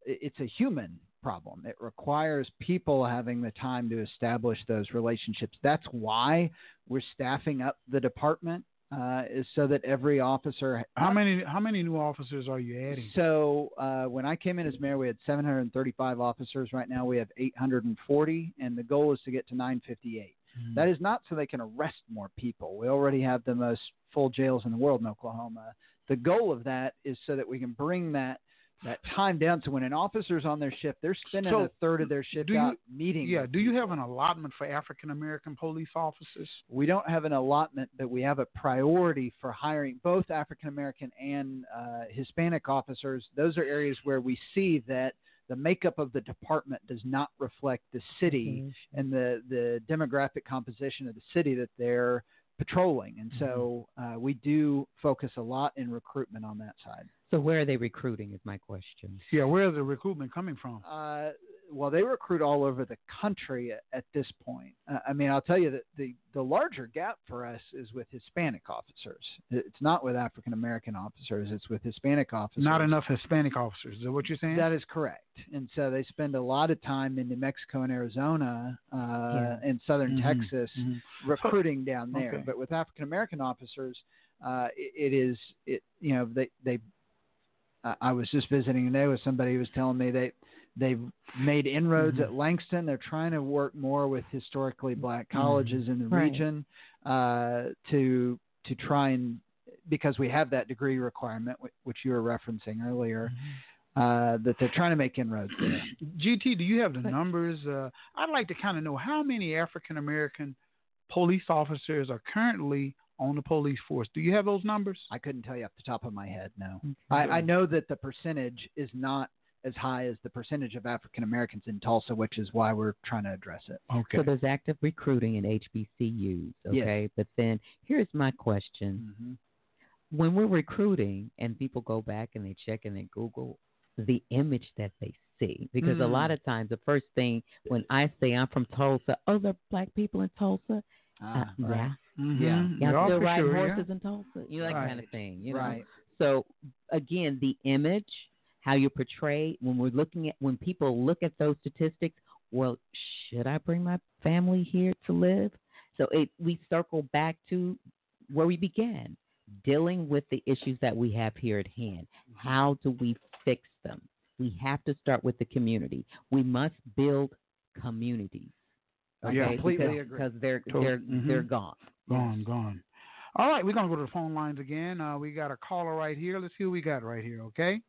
it's a human problem. It requires people having the time to establish those relationships. That's why we're staffing up the department. Uh, is so that every officer. How many how many new officers are you adding? So uh, when I came in as mayor, we had 735 officers. Right now we have 840, and the goal is to get to 958. Mm-hmm. That is not so they can arrest more people. We already have the most full jails in the world in Oklahoma. The goal of that is so that we can bring that that time down to when an officer's on their shift, they're spending so a third of their shift you, out meeting. Yeah. Do you have an allotment for African American police officers? We don't have an allotment, but we have a priority for hiring both African American and uh, Hispanic officers. Those are areas where we see that the makeup of the department does not reflect the city mm-hmm. and the the demographic composition of the city that they're patrolling, and so uh, we do focus a lot in recruitment on that side. So where are they recruiting? Is my question. Yeah, where's the recruitment coming from? Uh, well, they recruit all over the country at, at this point. Uh, I mean, I'll tell you that the, the larger gap for us is with Hispanic officers. It's not with African American officers, it's with Hispanic officers. Not enough Hispanic officers. Is that what you're saying? That is correct. And so they spend a lot of time in New Mexico and Arizona uh, Yeah. and southern Mhm, Texas mhm. recruiting down there. Okay. But with African American officers, uh, it, it is, it you know, they, they I- I was just visiting today with somebody who was telling me they they've made inroads Mhm. at Langston. They're trying to work more with historically black colleges in the Right. region uh, to to try and because we have that degree requirement, which you were referencing earlier, uh, that they're trying to make inroads there. GT, do you have the numbers? Uh, I'd like to kind of know how many African American police officers are currently on the police force. Do you have those numbers? I couldn't tell you off the top of my head. No, Okay. I, I know that the percentage is not as high as the percentage of African Americans in Tulsa, which is why we're trying to address it. Okay. So there's active recruiting in HBCUs, Yes. okay? But then here's my question. hmm When we're recruiting and people go back and they check and they Google the image that they see, because a Mm. lot of times the first thing when I say I'm from Tulsa, oh, there are black people in Tulsa? Ah, uh, right. Yeah. Mhm. Yeah. Y'all Yeah, still for riding sure, yeah. horses in Tulsa? You know, that kind of thing, you know? Right. So again, the image, how you portray when we're looking at when people look at those statistics, well, should I bring my family here to live? So it we circle back to where we began, dealing with the issues that we have here at hand. How do we fix them? We have to start with the community. We must build communities. Yeah, Okay, completely because, agree. because they're Totally. they're Mhm. they're gone. Gone, gone. All right, we're gonna go to the phone lines again. Uh, we got a caller right here. Let's see who we got right here. Okay.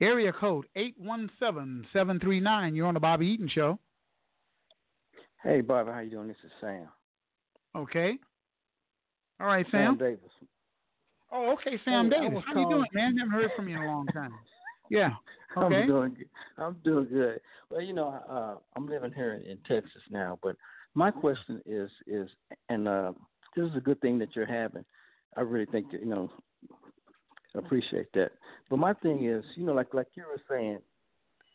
Area code eight one seven seven three nine. You're on the Bobby Eaton Show. Hey, Bobby, how you doing? This is Sam. Okay. All right, Sam. Sam Davis. Oh, okay, Sam Hey, Davis. was How you doing, calling- man? Haven't heard from you in a long time. Yeah. Okay. I'm doing. good. I'm doing good. Well, you know, uh, I'm living here in Texas now, but my question is is, and uh, this is a good thing that you're having. I really think that, you know, appreciate that. But my thing is, you know, like like you were saying,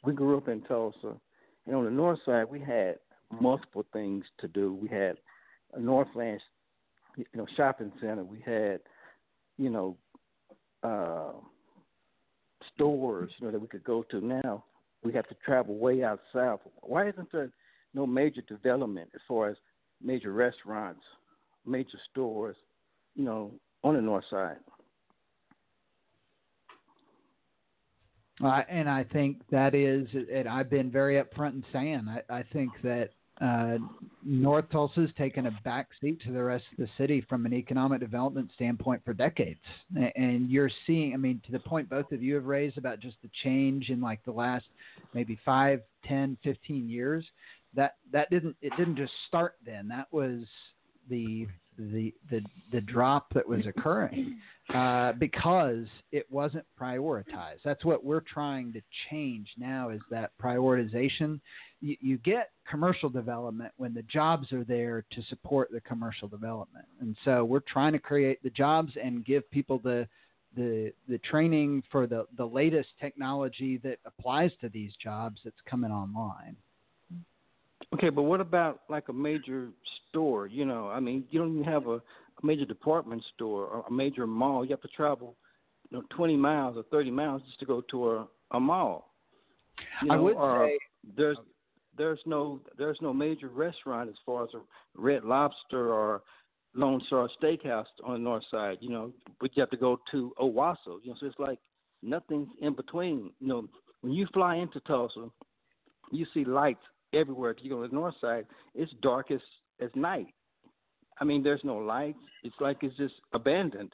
we grew up in Tulsa, and on the north side we had multiple things to do. We had a Northland, you know, shopping center. We had, you know, uh, stores, you know, that we could go to. Now we have to travel way out south. Why isn't there no major development as far as major restaurants, major stores, you know, on the north side? Uh, and I think that is, and I've been very upfront in saying, I, I think that uh, North Tulsa's taken a back seat to the rest of the city from an economic development standpoint for decades. And you're seeing, I mean, to the point both of you have raised about just the change in like the last maybe five, ten, fifteen years. That that didn't it didn't just start then. That was the the the the drop that was occurring uh, because it wasn't prioritized. That's what we're trying to change now is that prioritization. You, you get commercial development when the jobs are there to support the commercial development, and so we're trying to create the jobs and give people the the the training for the the latest technology that applies to these jobs that's coming online. Okay, but what about like a major store? You know, I mean, you don't even have a, a major department store or a major mall. You have to travel, you know, 20 miles or 30 miles just to go to a, a mall. You I know, would or say there's there's no there's no major restaurant as far as a Red Lobster or Lone Star Steakhouse on the north side. You know, but you have to go to Owasso. You know, so it's like nothing's in between. You know, when you fly into Tulsa, you see lights everywhere. If you go to the north side, it's dark as as night. I mean, there's no lights. It's like it's just abandoned.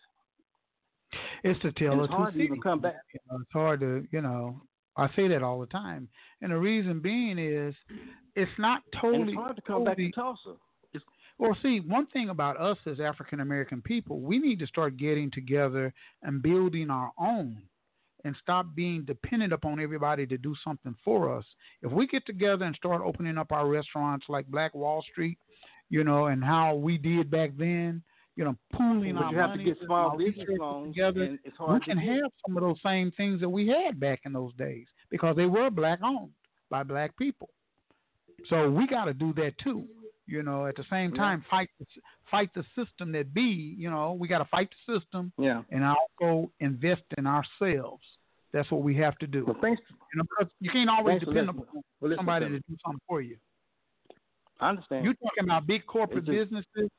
It's the tale And of it's hard to even come back. You know, it's hard to, you know, I say that all the time, and the reason being is it's not totally. and it's hard to come back to totally- Tulsa. Well, see, one thing about us as African American people, we need to start getting together and building our own. And stop being dependent upon everybody to do something for us. If we get together and start opening up our restaurants like Black Wall Street, you know, and how we did back then, you know, pooling But our you have money, to get small business loans, together, we can have some of those same things that we had back in those days because they were black owned by black people. So we got to do that too. You know, at the same Yeah. time, fight the, fight the system that be. You know, we got to fight the system Yeah. and also invest in ourselves. That's what we have to do. Well, thanks. You know, because you can't always depend upon Well, somebody to do something for you. I understand. You're talking about big corporate just- businesses.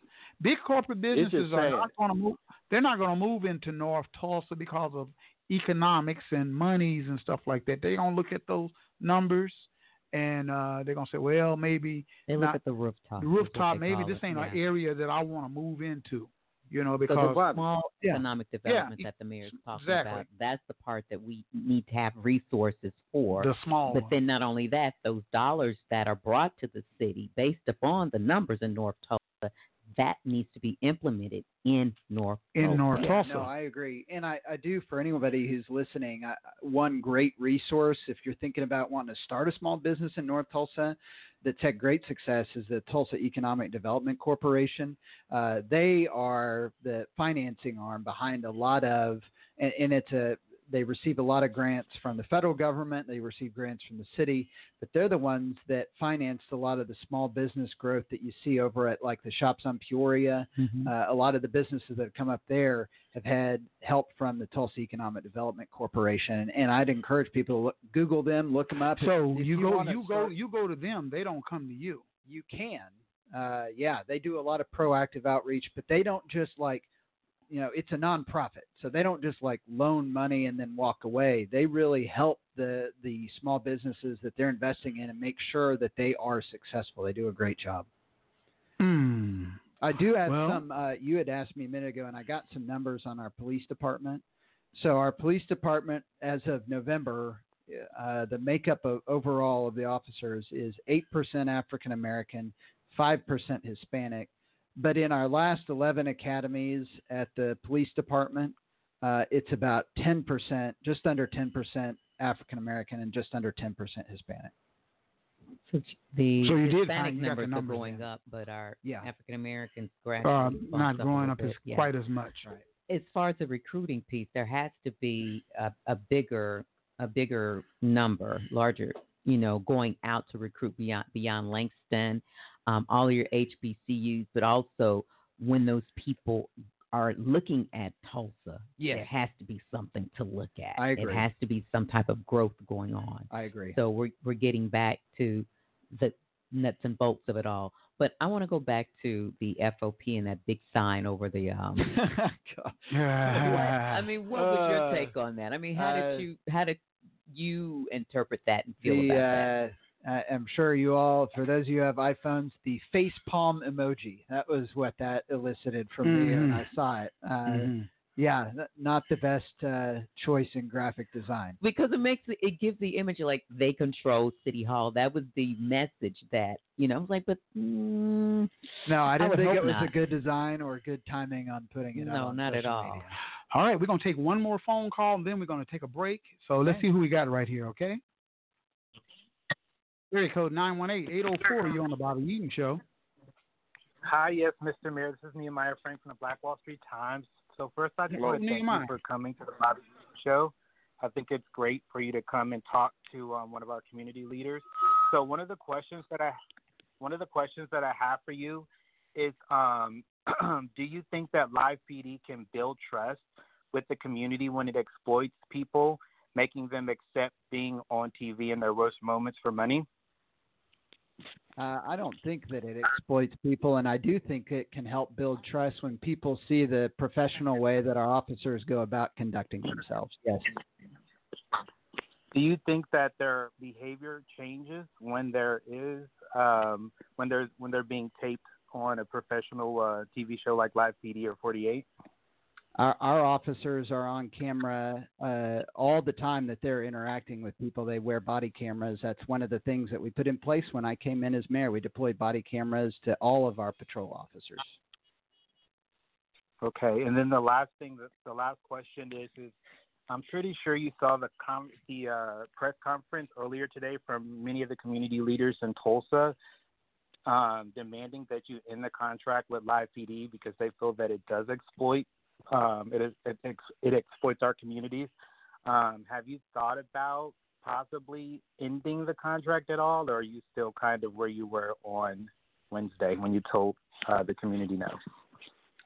Big corporate businesses are sad. not going to move. They're not going to move into North Tulsa because of economics and monies and stuff like that. They're going to look at those numbers and uh, they're to say, well, maybe They look not- at the rooftop. the rooftop. Maybe this ain't yeah. an area that I want to move into. You know, Because of small Yeah. economic development e- that the mayor's talking exactly. about. That's the part that we need to have resources for. the small. But then not only that, those dollars that are brought to the city based upon the numbers in North Tulsa, that needs to be implemented in North In Tulsa. North Yeah, Tulsa. No, I agree, and I, I do for anybody who's listening. I, one great resource if you're thinking about wanting to start a small business in North Tulsa that's had great success is the Tulsa Economic Development Corporation. Uh, they are the financing arm behind a lot of, and, and it's a they receive a lot of grants from the federal government. They receive grants from the city, but they're the ones that financed a lot of the small business growth that you see over at like the shops on Peoria. Mhm. Uh, a lot of the businesses that have come up there have had help from the Tulsa Economic Development Corporation, and I'd encourage people to look, Google them, look them up. So if you, go, wanna you go, you go to them. They don't come to you. you can. Uh, yeah, they do a lot of proactive outreach, but they don't just like, you know, it's a nonprofit, so they don't just like loan money and then walk away. They really help the the small businesses that they're investing in and make sure that they are successful. They do a great job. Hmm. I do have Well- some. Uh, you had asked me a minute ago, and I got some numbers on our police department. So our police department, as of November, uh, the makeup of overall of the officers is eight percent African American, five percent Hispanic. But in our last eleven academies at the police department, uh, it's about ten percent, just under ten percent African American, and just under ten percent Hispanic. So the So you did Hispanic find- you got the numbers, numbers are going in. up, but our Yeah. African Americans Uh, not growing up as yeah. quite as much. Right. as far as the recruiting piece, there has to be a, a bigger a bigger number, larger, you know, going out to recruit beyond beyond Langston, um, all of your HBCUs, but also when those people are looking at Tulsa, Yes. there has to be something to look at. I agree. It has to be some type of growth going on. I agree. So we're we're getting back to the nuts and bolts of it all. But I want to go back to the FOP and that big sign over the um, what, I mean, what was your Uh, take on that? I mean, how uh, did you how did you interpret that and feel the, about that? uh, I- I'm sure you all, for those of you who have iPhones, the face palm emoji. That was what that elicited from me when. I saw it. Uh, Mhm. Yeah, not the best uh, choice in graphic design. Because it makes it, it gives the image like they control City Hall. That was the message that you know. I was like, but mm, No, I didn't would think it was a good design or good timing on putting it out. No, not at all. media. All right, we're gonna take one more phone call, and then we're gonna take a break. So let's see who we got right here. Okay. Area code 918-804. You're on the Bobby Eaton Show. Hi, yes, Mr. Mayor. This is Nehemiah Frank from the Black Wall Street Times. So first, I just Hello, want to thank Nehemiah. you for coming to the Bobby Eaton Show. I think it's great for you to come and talk to um, one of our community leaders. So one of the questions that I one of the questions that I have for you is, um, do you think that Live PD can build trust with the community when it exploits people, making them accept being on TV in their worst moments for money? Uh, I don't think that it exploits people, and I do think it can help build trust when people see the professional way that our officers go about conducting themselves. Yes. Do you think that their behavior changes when there is um, when there's when they're being taped on a professional uh, TV show like Live PD or 48? Our, our officers are on camera uh, all the time that they're interacting with people. They wear body cameras. That's one of the things that we put in place when I came in as mayor. We deployed body cameras to all of our patrol officers. Okay, and then the last thing, the last question is, is I'm pretty sure you saw the com- the uh, press conference earlier today from many of the community leaders in Tulsa, um, demanding that you end the contract with Live PD because they feel that it does exploit um, it, is, it, it exploits our communities. Um, have you thought about possibly ending the contract at all, or are you still kind of where you were on Wednesday when you told uh, the community no?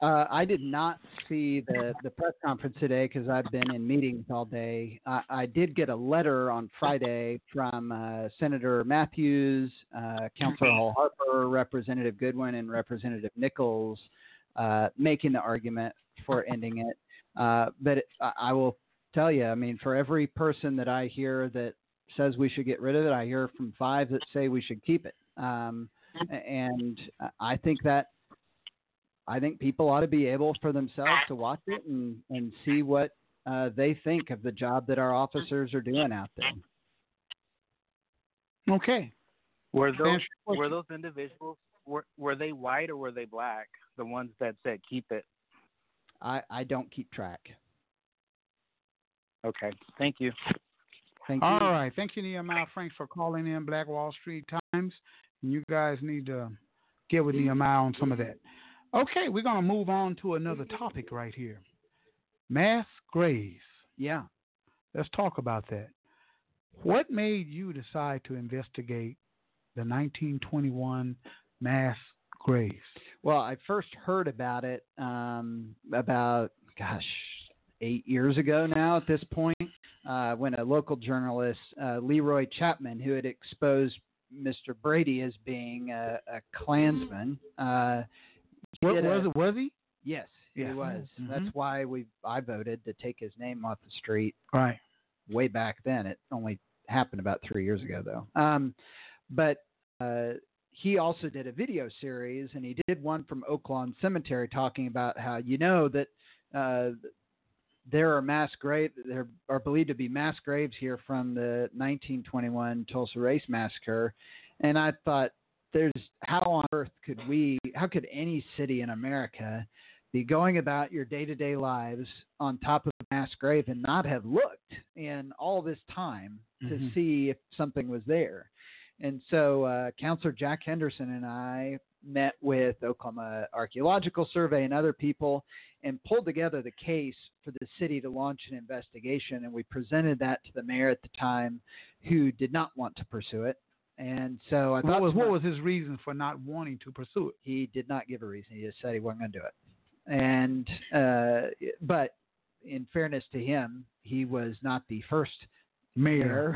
Uh, I did not see the, the press conference today because I've been in meetings all day. I, I did get a letter on Friday from uh, Senator Matthews, uh, Councilor Hall Harper, Representative Goodwin, and Representative Nichols uh, making the argument for ending it. Uh, but it, I will tell you, I mean, for every person that I hear that says we should get rid of it, I hear from five that say we should keep it. Um, and I think that I think people ought to be able for themselves to watch it and, and see what uh, they think of the job that our officers are doing out there. Okay. Were those were those individuals were were they white or were they black? The ones that said keep it. I I don't keep track. Okay. Thank you. Thank you. All right. Thank you, Nehemiah Franks, for calling in Black Wall Street Times. And you guys need to get with Nehemiah on some of that. Okay, we're going to move on to another topic right here mass graves. Yeah. Let's talk about that. What made you decide to investigate the 1921 mass graves? Well, I first heard about it um, about, gosh, eight years ago now at this point, uh, when a local journalist, uh, Lee Roy Chapman, who had exposed Mr. Brady as being a, a Klansman, uh, what, was it? Was he? Yes, Yeah. he was. Mhm. That's why we I voted to take his name off the street Right. way back then. It only happened about three years ago, though. Um, but uh, he also did a video series, and he did one from Oaklawn Cemetery talking about how you know that uh, there are mass grave there are believed to be mass graves here from the 1921 Tulsa Race Massacre, and I thought, there's how on earth could we, how could any city in America be going about your day to day lives on top of a mass grave and not have looked in all this time to Mhm. see if something was there. And so, uh, Councilor Jack Henderson and I met with Oklahoma Archaeological Survey and other people and pulled together the case for the city to launch an investigation. And we presented that to the mayor at the time, who did not want to pursue it. And so I What thought was, what was his reason for not wanting to pursue it? he did not give a reason. He just said he wasn't going to do it. And uh, but in fairness to him, he was not the first Mayor.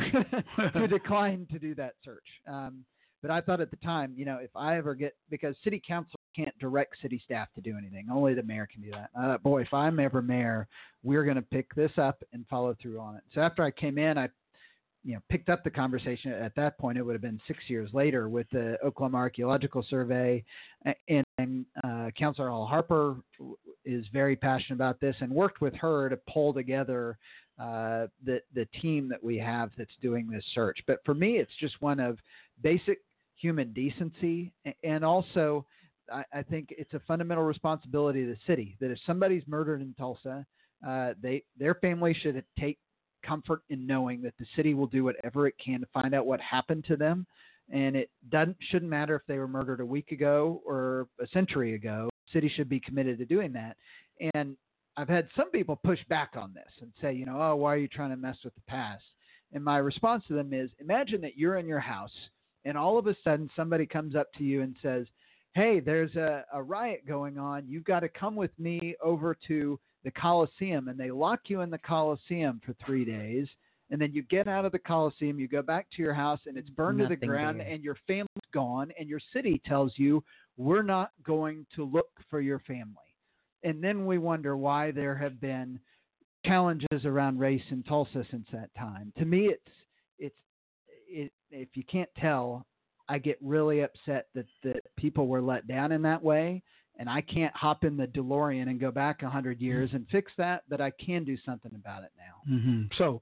to decline to do that search. Um, but I thought at the time, you know, if I ever get because city council can't direct city staff to do anything, only the mayor can do that. I thought, boy, if I'm ever mayor, we're going to pick this up and follow through on it. So after I came in, I you know picked up the conversation at that point it would have been six years later with the oklahoma archaeological survey and, and uh, councilor Hall Harper is very passionate about this and worked with her to pull together uh, the the team that we have that's doing this search but for me it's just one of basic human decency and also I, I think it's a fundamental responsibility of the city that if somebody's murdered in tulsa uh, they their family should take comfort in knowing that the city will do whatever it can to find out what happened to them. And it doesn't shouldn't matter if they were murdered a week ago or a century ago. The city should be committed to doing that. And I've had some people push back on this and say, you know, oh, why are you trying to mess with the past? And my response to them is, imagine that you're in your house and all of a sudden somebody comes up to you and says, hey, there's a, a riot going on. You've got to come with me over to the Coliseum and they lock you in the Coliseum for three days. And then you get out of the Coliseum, you go back to your house, and it's burned to the ground, there. and your family's gone, and your city tells you, We're not going to look for your family. And then we wonder why there have been challenges around race in Tulsa since that time. To me, it's, it's, it, if you can't tell, I get really upset that, that people were let down in that way and I can't hop in the DeLorean and go back a hundred years and fix that, but I can do something about it now. hmm So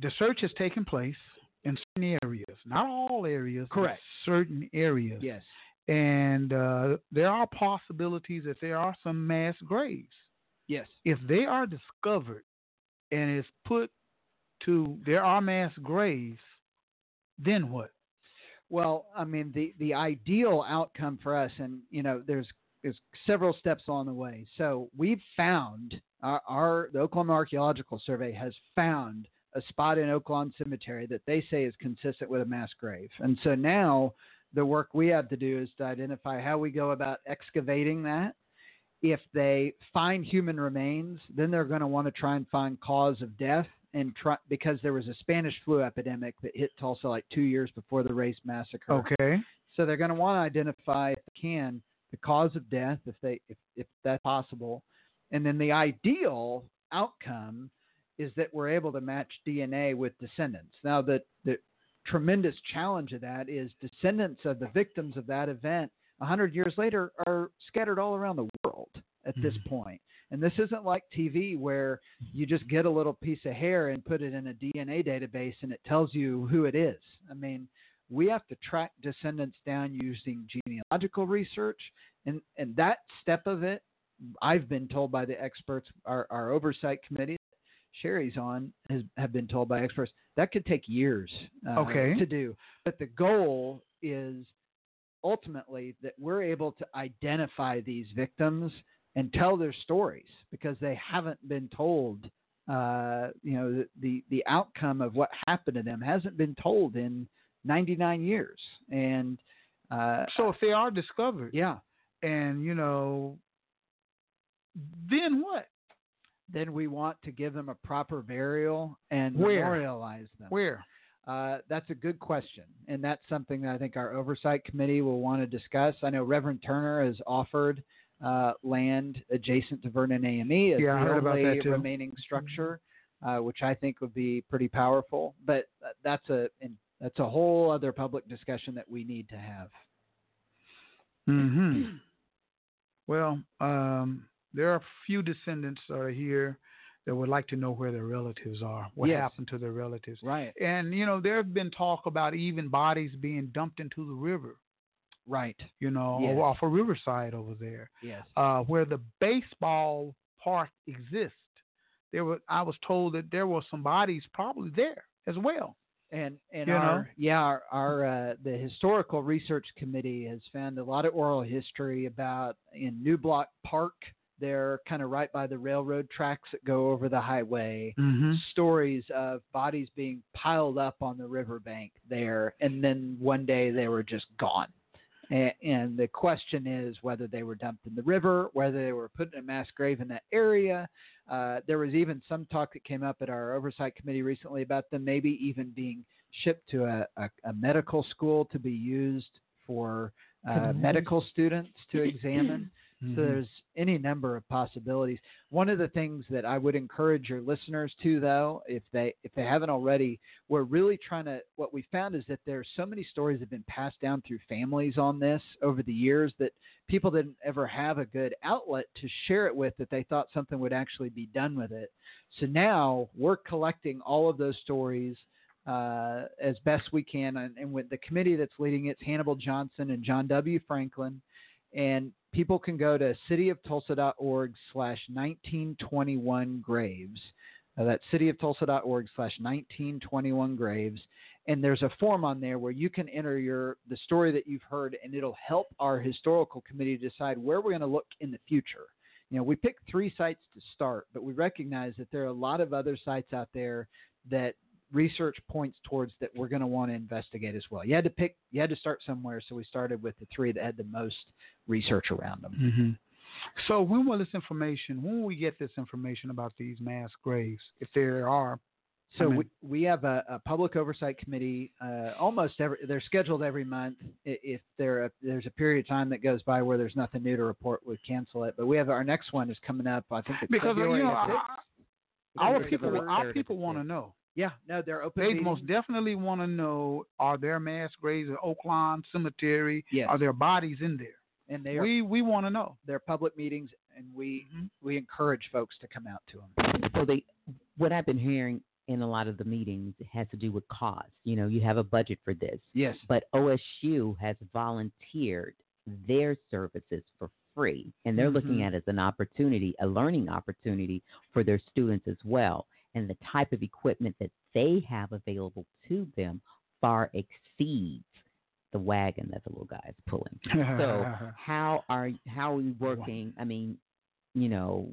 the search has taken place in certain areas, not all areas, Correct. certain areas. Yes. And uh, there are possibilities that there are some mass graves. Yes. If they are discovered and it's put to there are mass graves, then what? Well, I mean, the the ideal outcome for us, and you know, there's there's several steps along the way. So we've found our, our the Oklahoma Archaeological Survey has found a spot in Oaklawn Cemetery that they say is consistent with a mass grave, and so now the work we have to do is to identify how we go about excavating that. If they find human remains, then they're going to want to try and find cause of death and try because there was a Spanish flu epidemic that hit Tulsa like two years before the race massacre. Okay. So they're going to want to identify, if they can, the cause of death, if they if if that's possible, and then the ideal outcome is that we're able to match DNA with descendants. Now, the the tremendous challenge of that is descendants of the victims of that event 100 years later are scattered all around the world at this Mhm. point. And this isn't like TV where you just get a little piece of hair and put it in a DNA database and it tells you who it is. I mean, we have to track descendants down using genealogical research. And, and that step of it, I've been told by the experts, our, our oversight committee, Sherry's on, has have been told by experts that could take years uh, Okay. to do. But the goal is ultimately that we're able to identify these victims and tell their stories because they haven't been told. Uh, you know, the, the the outcome of what happened to them hasn't been told in 99 years, and uh, So if they are discovered, yeah, and you know, then what? Then we want to give them a proper burial and Where? memorialize them. Where? Uh, that's a good question, and that's something that I think our oversight committee will want to discuss. I know Reverend Turner has offered uh, land adjacent to Vernon AME as Yeah, the only remaining structure, uh, which I think would be pretty powerful. But that's a that's a whole other public discussion that we need to have. hmm Well, um, there are a few descendants that are here that would like to know where their relatives are. What Yes. happened to their relatives? Right, And you know, there have been talk about even bodies being dumped into the river. right, You know, Yes. off of Riverside over there, yes, uh, where the baseball park exists. There were. I was told that there were some bodies probably there as well. and and You know? yeah our, our uh, the historical research committee has found a lot of oral history about in Newblock Park. They're kind of right by the railroad tracks that go over the highway. Mm-hmm. Stories of bodies being piled up on the riverbank there, and then one day they were just gone. And, and the question is whether they were dumped in the river, whether they were put in a mass grave in that area. Uh, there was even some talk that came up at our oversight committee recently about them maybe even being shipped to a, a, a medical school to be used for uh, medical students to examine. Mm-hmm. So there's any number of possibilities. One of the things that I would encourage your listeners to, though, if they if they haven't already, we're really trying to. What we found is that there are so many stories that have been passed down through families on this over the years that people didn't ever have a good outlet to share it with that they thought something would actually be done with it. So now we're collecting all of those stories uh, as best we can, and, and with the committee that's leading it's Hannibal Johnson and John W. Franklin, and people can go to cityoftulsa.org slash 1921 graves. Uh, that's cityoftulsa.org slash 1921 graves. And there's a form on there where you can enter your the story that you've heard, and it'll help our historical committee decide where we're going to look in the future. You know, we picked three sites to start, but we recognize that there are a lot of other sites out there that research points towards that we're going to want to investigate as well. You had to pick, you had to start somewhere, so we started with the three that had the most research around them. hmm So when will this information? When will we get this information about these mass graves, if there are? So I mean- we, we have a, a public oversight committee. Uh, almost every they're scheduled every month. If there there's a period of time that goes by where there's nothing new to report, we cancel it. But we have our next one is coming up. I think it's Because February you know, 6th. our people, our people want to know. Yeah, no, they're open. They meetings. most definitely want to know: Are there mass graves at Oaklawn Cemetery? Yes. Are there bodies in there? and they are We we want to know. they're public meetings, and we Mhm. we encourage folks to come out to them. So they, what I've been hearing in a lot of the meetings has to do with cost. You know, you have a budget for this, Yes. but OSU has volunteered their services for free, and they're looking Mhm. at it as an opportunity, a learning opportunity for their students as well. And the type of equipment that they have available to them far exceeds the wagon that the little guy is pulling. so how are how are we working? I mean, you know,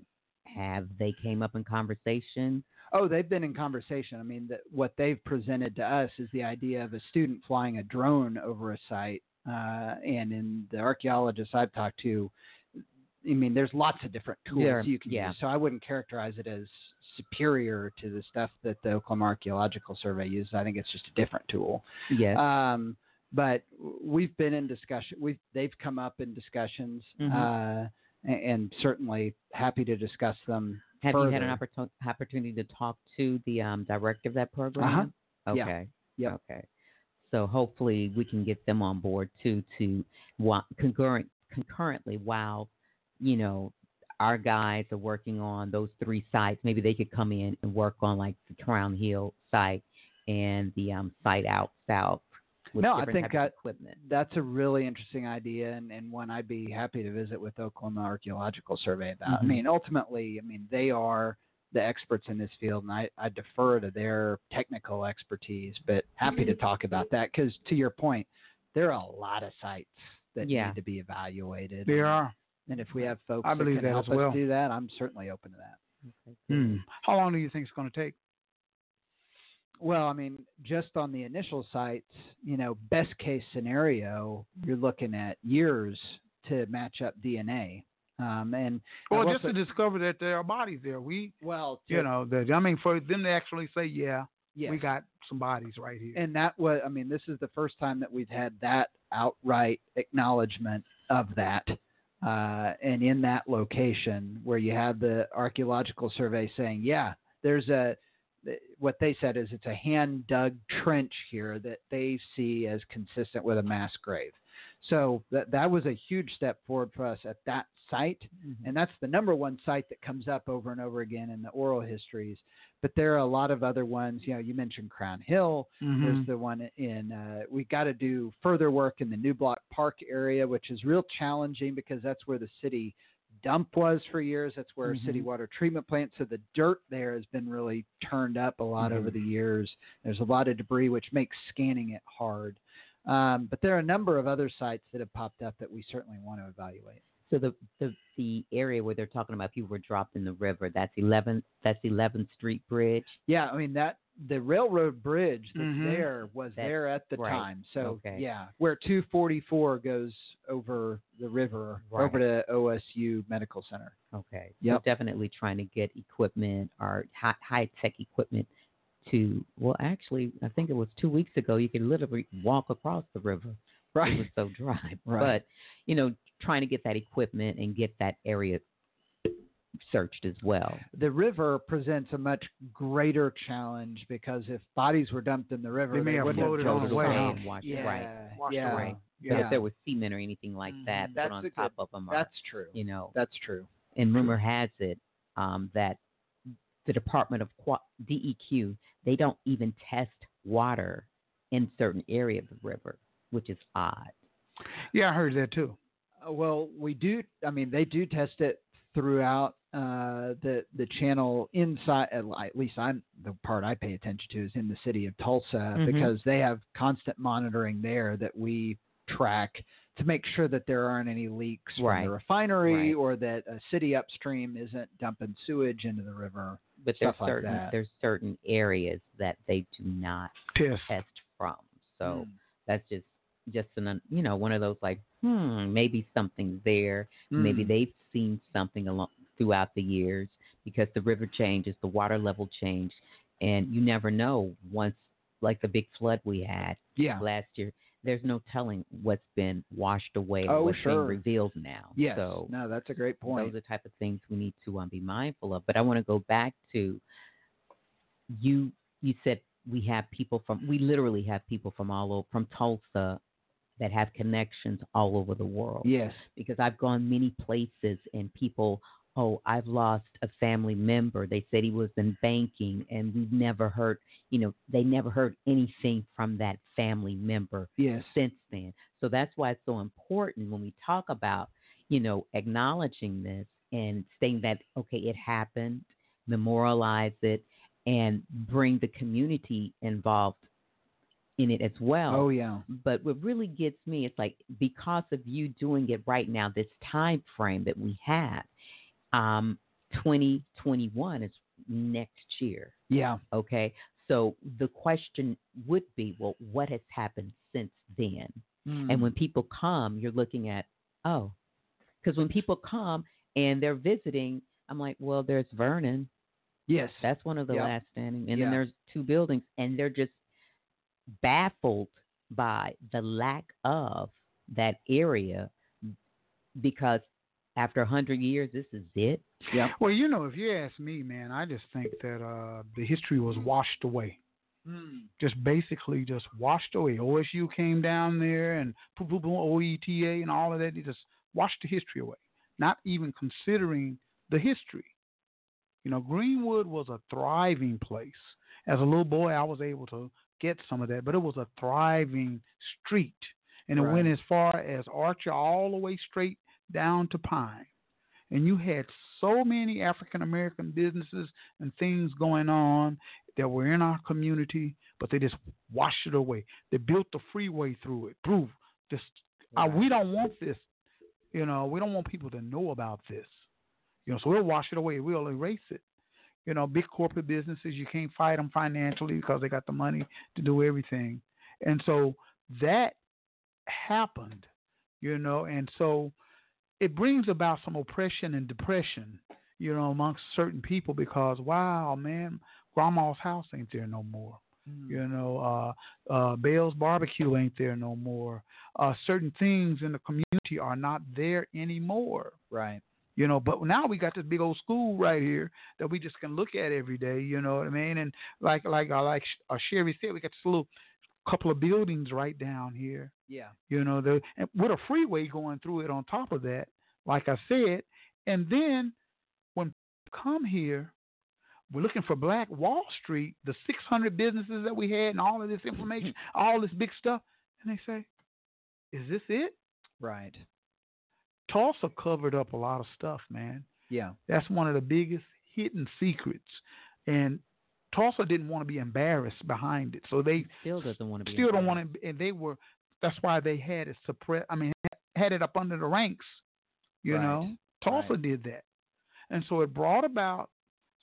have they came up in conversation? Oh, they've been in conversation. I mean, the, what they've presented to us is the idea of a student flying a drone over a site. Uh, and in the archaeologists I've talked to, I mean, there's lots of different tools you can yeah. use. So I wouldn't characterize it as superior to the stuff that the Oklahoma Archaeological Survey uses. I think it's just a different tool. Yes. Um, but we've been in discussion. We've they've come up in discussions, Mhm. uh, and, and certainly happy to discuss them. Have you had an further. opportun- opportunity to talk to the um, director of that program? Uh-huh. Yeah. Okay. Yep. Okay. So hopefully we can get them on board too to wa- concurrent concurrently while you know our guys are working on those three sites. Maybe they could come in and work on like the Crown Hill site and the um, site out south. With No, I think types that- equipment. That's a really interesting idea, and, and one I'd be happy to visit with Oklahoma Archaeological Survey about. I Mhm. mean, ultimately, I mean they are the experts in this field, and I, I defer to their technical expertise. But happy to talk about that because, to your point, there are a lot of sites that Yeah. need to be evaluated. There are. And if we have folks I believe that can that help as us do that, I'm certainly open to that. Hmm. How long do you think it's going to take? Well, I mean, just on the initial sites, you know, best case scenario, you're looking at years to match up DNA. Um, and Well, just say- to discover that there are bodies there. We, well, you know, that I mean, for them to actually say, yeah, we got some bodies right here. and that was, I mean, this is the first time that we've had that outright acknowledgement of that. Uh, and in that location where you have the archaeological survey saying, yeah, there's a, what they said is it's a hand dug trench here that they see as consistent with a mass grave. So that that was a huge step forward for us at that site, and that's the number one site that comes up over and over again in the oral histories. But there are a lot of other ones. You know, you mentioned Crown Hill. Mhm. There's the one in. Uh, we got to do further work in the Newblock Park area, which is real challenging because that's where the city dump was for years. That's where city Mhm. water treatment plant. So the dirt there has been really turned up a lot over Mhm. the years. There's a lot of debris, which makes scanning it hard. Um, but there are a number of other sites that have popped up that we certainly want to evaluate. So the, the the area where they're talking about people were dropped in the river, that's 11th that's 11th Street Bridge. Yeah, I mean that the railroad bridge that's Mhm. there was That's there at the right. time. So Okay. yeah, where 244 goes over the river over to OSU Medical Center. Okay. Yep. So definitely trying to get equipment or high, high tech equipment to, well, actually, I think it was two weeks ago, you could literally walk across the river. It Right. was so dry. Right. But, you know, trying to get that equipment and get that area searched as well. The river presents a much greater challenge because if bodies were dumped in the river, They may have floated have on the way, away. huh? Washed- Yeah, right. Washed yeah, away. But yeah. if there was cement or anything like that Mhm. That's put on a good- top of them, or, That's true. you know, That's true. and rumor has it um, that the Department of Qua- DEQ they don't even test water in certain area of the river, which is odd. Yeah, I heard that too. Uh, Well, we do. I mean, they do test it throughout uh, the the channel inside. At least I'm the part I pay attention to is in the city of Tulsa Mhm. because they have constant monitoring there that we track to make sure that there aren't any leaks from the refinery Right. or that a city upstream isn't dumping sewage into the river. But there's Stuff like certain that. there's certain areas that they do not Test. test from. So Mm. that's just just an you know one of those like hmm maybe something's there. Maybe Mm. they've seen something along throughout the years because the river changes, the water level changed, and you never know once like the big flood we had Yeah. last year. There's no telling what's been washed away Oh, or what's sure. being revealed now. Yes. So no, that's a great point. those are the type of things we need to um, be mindful of. But I want to go back to you. You said we have people from. We literally have people from all over from Tulsa that have connections all over the world. yes. Because I've gone many places and people. Oh, I've lost a family member. They said he was in banking, and we've never heard. You know, they never heard anything from that family member Yes. since then. So that's why it's so important when we talk about, you know, acknowledging this and saying that, okay, it happened, memorialize it, and bring the community involved in it as well. Oh yeah. But what really gets me, it's like because of you doing it right now, this time frame that we have, um, 2021 is next year. Yeah. Okay. So the question would be, well, what has happened since then? Mm. And when people come, you're looking at, oh, because when people come and they're visiting, I'm like, well, there's Vernon. Yes. That's one of the Yep. last standing. And Yeah. then there's two buildings, and they're just baffled by the lack of that area because after a 100 years, this is it. Yeah. Well, you know, if you ask me, man, I just think that uh, the history was washed away. Just basically just washed away. OSU came down there and boom, boom, boom, OETA and all of that. They just washed the history away, not even considering the history. You know, Greenwood was a thriving place. As a little boy, I was able to get some of that, but it was a thriving street. And it went as far as Archer all the way straight down to Pine. And you had so many African American businesses and things going on that were in our community, but they just washed it away. They built the freeway through it. Through this, uh, we don't want this. You know, we don't want people to know about this. You know, so we'll wash it away. We'll erase it. You know, big corporate businesses, you can't fight them financially because they got the money to do everything. And so that happened, you know, and so it brings about some oppression and depression, you know, amongst certain people because, wow, man, grandma's house ain't there no more. You know, uh, uh, Bell's barbecue ain't there no more. Uh, certain things in the community are not there anymore. Right. You know, but now we got this big old school right here that we just can look at every day. You know what I mean? And like like uh, like uh, Sherry said, we got this little couple of buildings right down here. Yeah. You know, the and with a freeway going through it on top of that, like I said, and then when come here, we're looking for Black Wall Street, the 600 businesses that we had, and all of this information, all this big stuff, and they say, "Is this it?" Right. Tulsa covered up a lot of stuff, man. Yeah. That's one of the biggest hidden secrets, and Tulsa didn't want to be embarrassed behind it, so they Still doesn't want to be. still don't want to. And they were. That's why they had it suppressed. I mean, had it up under the ranks. You Right. know, Tulsa Right. did that, and so it brought about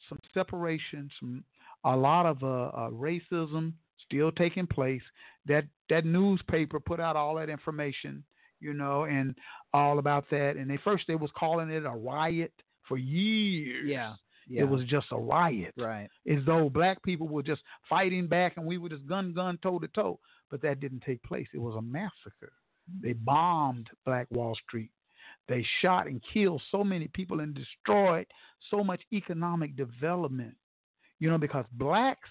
some separation, some a lot of uh, uh, racism still taking place. That that newspaper put out all that information, you know, and all about that. And they first they was calling it a riot for years. Yeah. Yeah. It was just a riot right. as though black people were just fighting back and we were just gun gun toe to toe. But that didn't take place. It was a massacre. They bombed Black Wall Street. They shot and killed so many people and destroyed so much economic development. You know, because blacks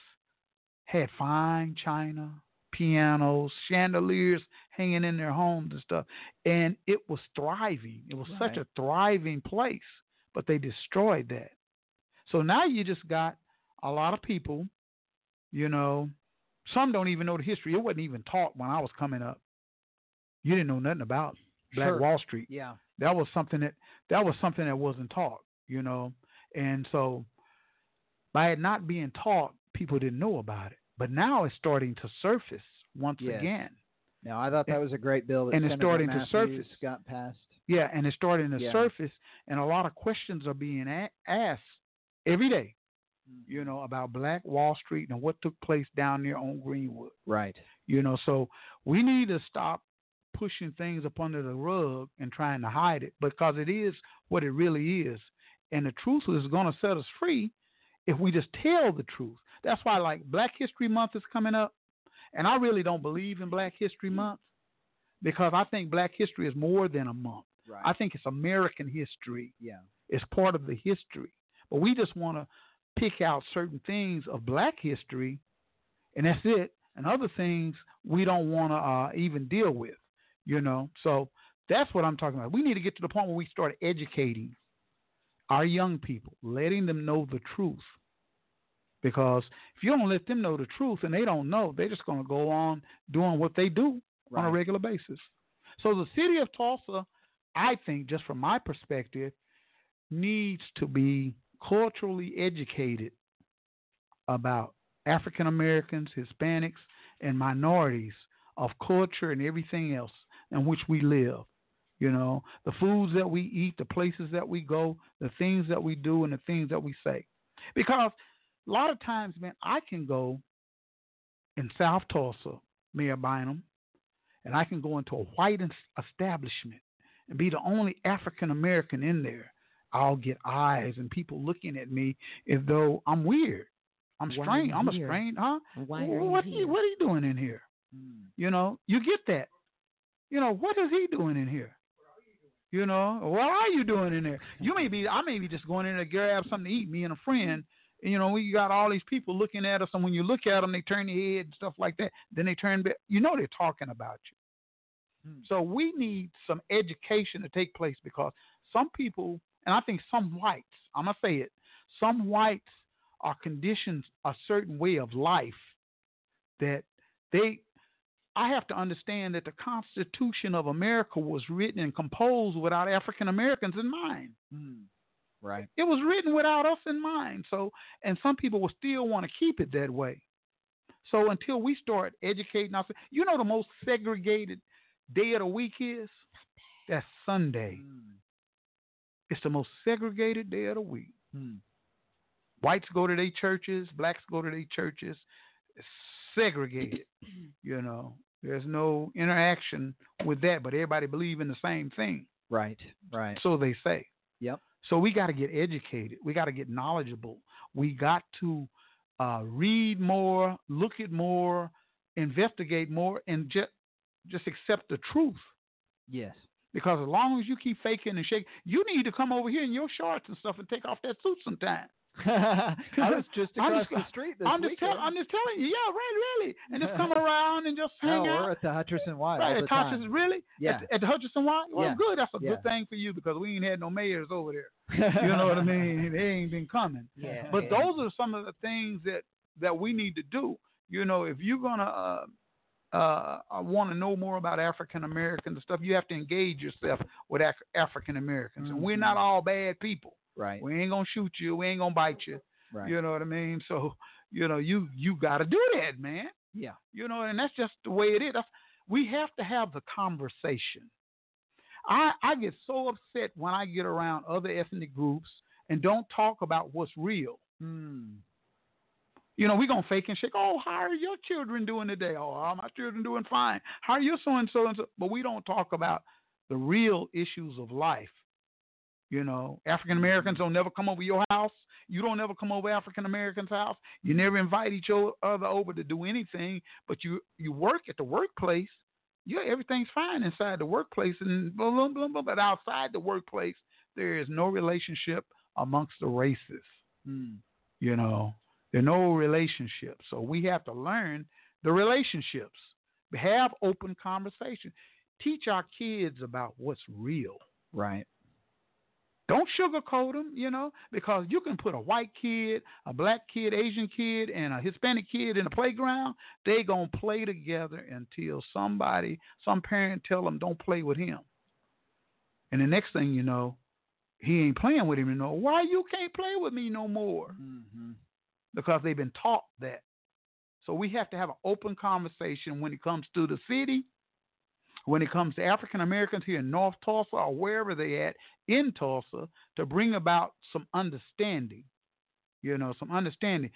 had fine china, pianos, chandeliers hanging in their homes and stuff. And it was thriving. It was such a thriving place, but they destroyed that. So now you just got a lot of people, you know, some don't even know the history. It wasn't even taught when I was coming up. You didn't know nothing about Black Sure. Wall Street. Yeah. That was something that that was something that wasn't taught, you know. And so by it not being taught, people didn't know about it. But now it's starting to surface once Yes. again. Now I thought that was a great bill that and it's Senator starting to surface. got passed. Yeah, and it's starting to Yeah. surface, and a lot of questions are being a- asked every day, Mm-hmm. you know, about Black Wall Street and what took place down there on Greenwood. Right. You know, so we need to stop pushing things up under the rug and trying to hide it because it is what it really is. And the truth is going to set us free if we just tell the truth. That's why, like, Black History Month is coming up. And I really don't believe in Black History Month because I think Black history is more than a month. Right. I think it's American history. yeah. It's part of the history. But we just want to pick out certain things of black history, and that's it. And other things we don't want to uh, even deal with, you know. So that's what I'm talking about. We need to get to the point where we start educating our young people, letting them know the truth. Because if you don't let them know the truth and they don't know, they're just going to go on doing what they do on a regular basis. So the city of Tulsa, I think, just from my perspective, needs to be culturally educated about African Americans, Hispanics, and minorities of culture and everything else in which we live. You know, the foods that we eat, the places that we go, the things that we do, and the things that we say. Because a lot of times, man, I can go in South Tulsa, Mayor Bynum, and I can go into a white establishment and be the only African American in there. I'll get eyes and people looking at me as though I'm weird. I'm Why strange. I'm a here? strange, huh? Why are what, you are here? what are you doing in here? Mm. You know, you get that. You know, what is he doing in here? You know, what are you doing in there? You may be, I may be just going in there to grab something to eat, me and a friend. You know, we got all these people looking at us, and when you look at them, they turn their head and stuff like that. Then they turn back. You know, they're talking about you. Hmm. So we need some education to take place because some people, and I think some whites, I'm gonna say it, some whites are conditioned a certain way of life that they I have to understand that the Constitution of America was written and composed without African Americans in mind. Mm. Right. It was written without us in mind. So, and some people will still want to keep it that way. So until we start educating ourselves, you know, the most segregated day of the week is that's Sunday. Mm. It's the most segregated day of the week. Mm. Whites go to their churches, blacks go to their churches. It's segregated. you know, there's no interaction with that, but everybody believe in the same thing. Right. Right. So they say. Yep. So we got to get educated. We got to get knowledgeable. We got to uh, read more, look at more, investigate more, and just just accept the truth. Yes. Because as long as you keep faking and shaking, you need to come over here in your shorts and stuff and take off that suit sometime. I was just I'm across just- the street this I'm just, weekend. tell, I'm just telling you, yeah, right, really, and just come around and just hang no, out. we're at the Hutcherson Y Right, at time. really? Yeah. At, at the Hutcherson Y? Well, Yeah. good. That's a Yeah. good thing for you because we ain't had no mayors over there. You know what I mean? They ain't been coming. Yeah. But those are some of the things that that we need to do. You know, if you're gonna uh, uh, want to know more about African Americans and stuff, you have to engage yourself with Af- African Americans. And we're not Mhm. all bad people. Right. We ain't gonna shoot you. We ain't gonna bite you. Right. You know what I mean? So, you know, you you got to do that, man. Yeah. You know, and that's just the way it is. That's, we have to have the conversation. I I get so upset when I get around other ethnic groups and don't talk about what's real. Mm. You know, we're gonna fake and shake. Oh, how are your children doing today? Oh, are my children doing fine? How are your so and so and so? But we don't talk about the real issues of life. You know, African Americans don't never come over your house. You don't ever come over African Americans' house. You never invite each other over to do anything. But you you work at the workplace. Yeah, everything's fine inside the workplace, and blah blah blah. blah but outside the workplace, there is no relationship amongst the races. Mm. You know, there are no relationships. So we have to learn the relationships. Have open conversation. Teach our kids about what's real. Right. Don't sugarcoat them, you know, because you can put a white kid, a black kid, Asian kid, and a Hispanic kid in the playground. They gonna play together until somebody, some parent, tell them don't play with him. And the next thing you know, he ain't playing with him no. Why you can't play with me no more? Mm-hmm. because they've been taught that. So we have to have an open conversation when it comes to the city, when it comes to African Americans here in North Tulsa or wherever they at in Tulsa to bring about some understanding. You know, some understanding.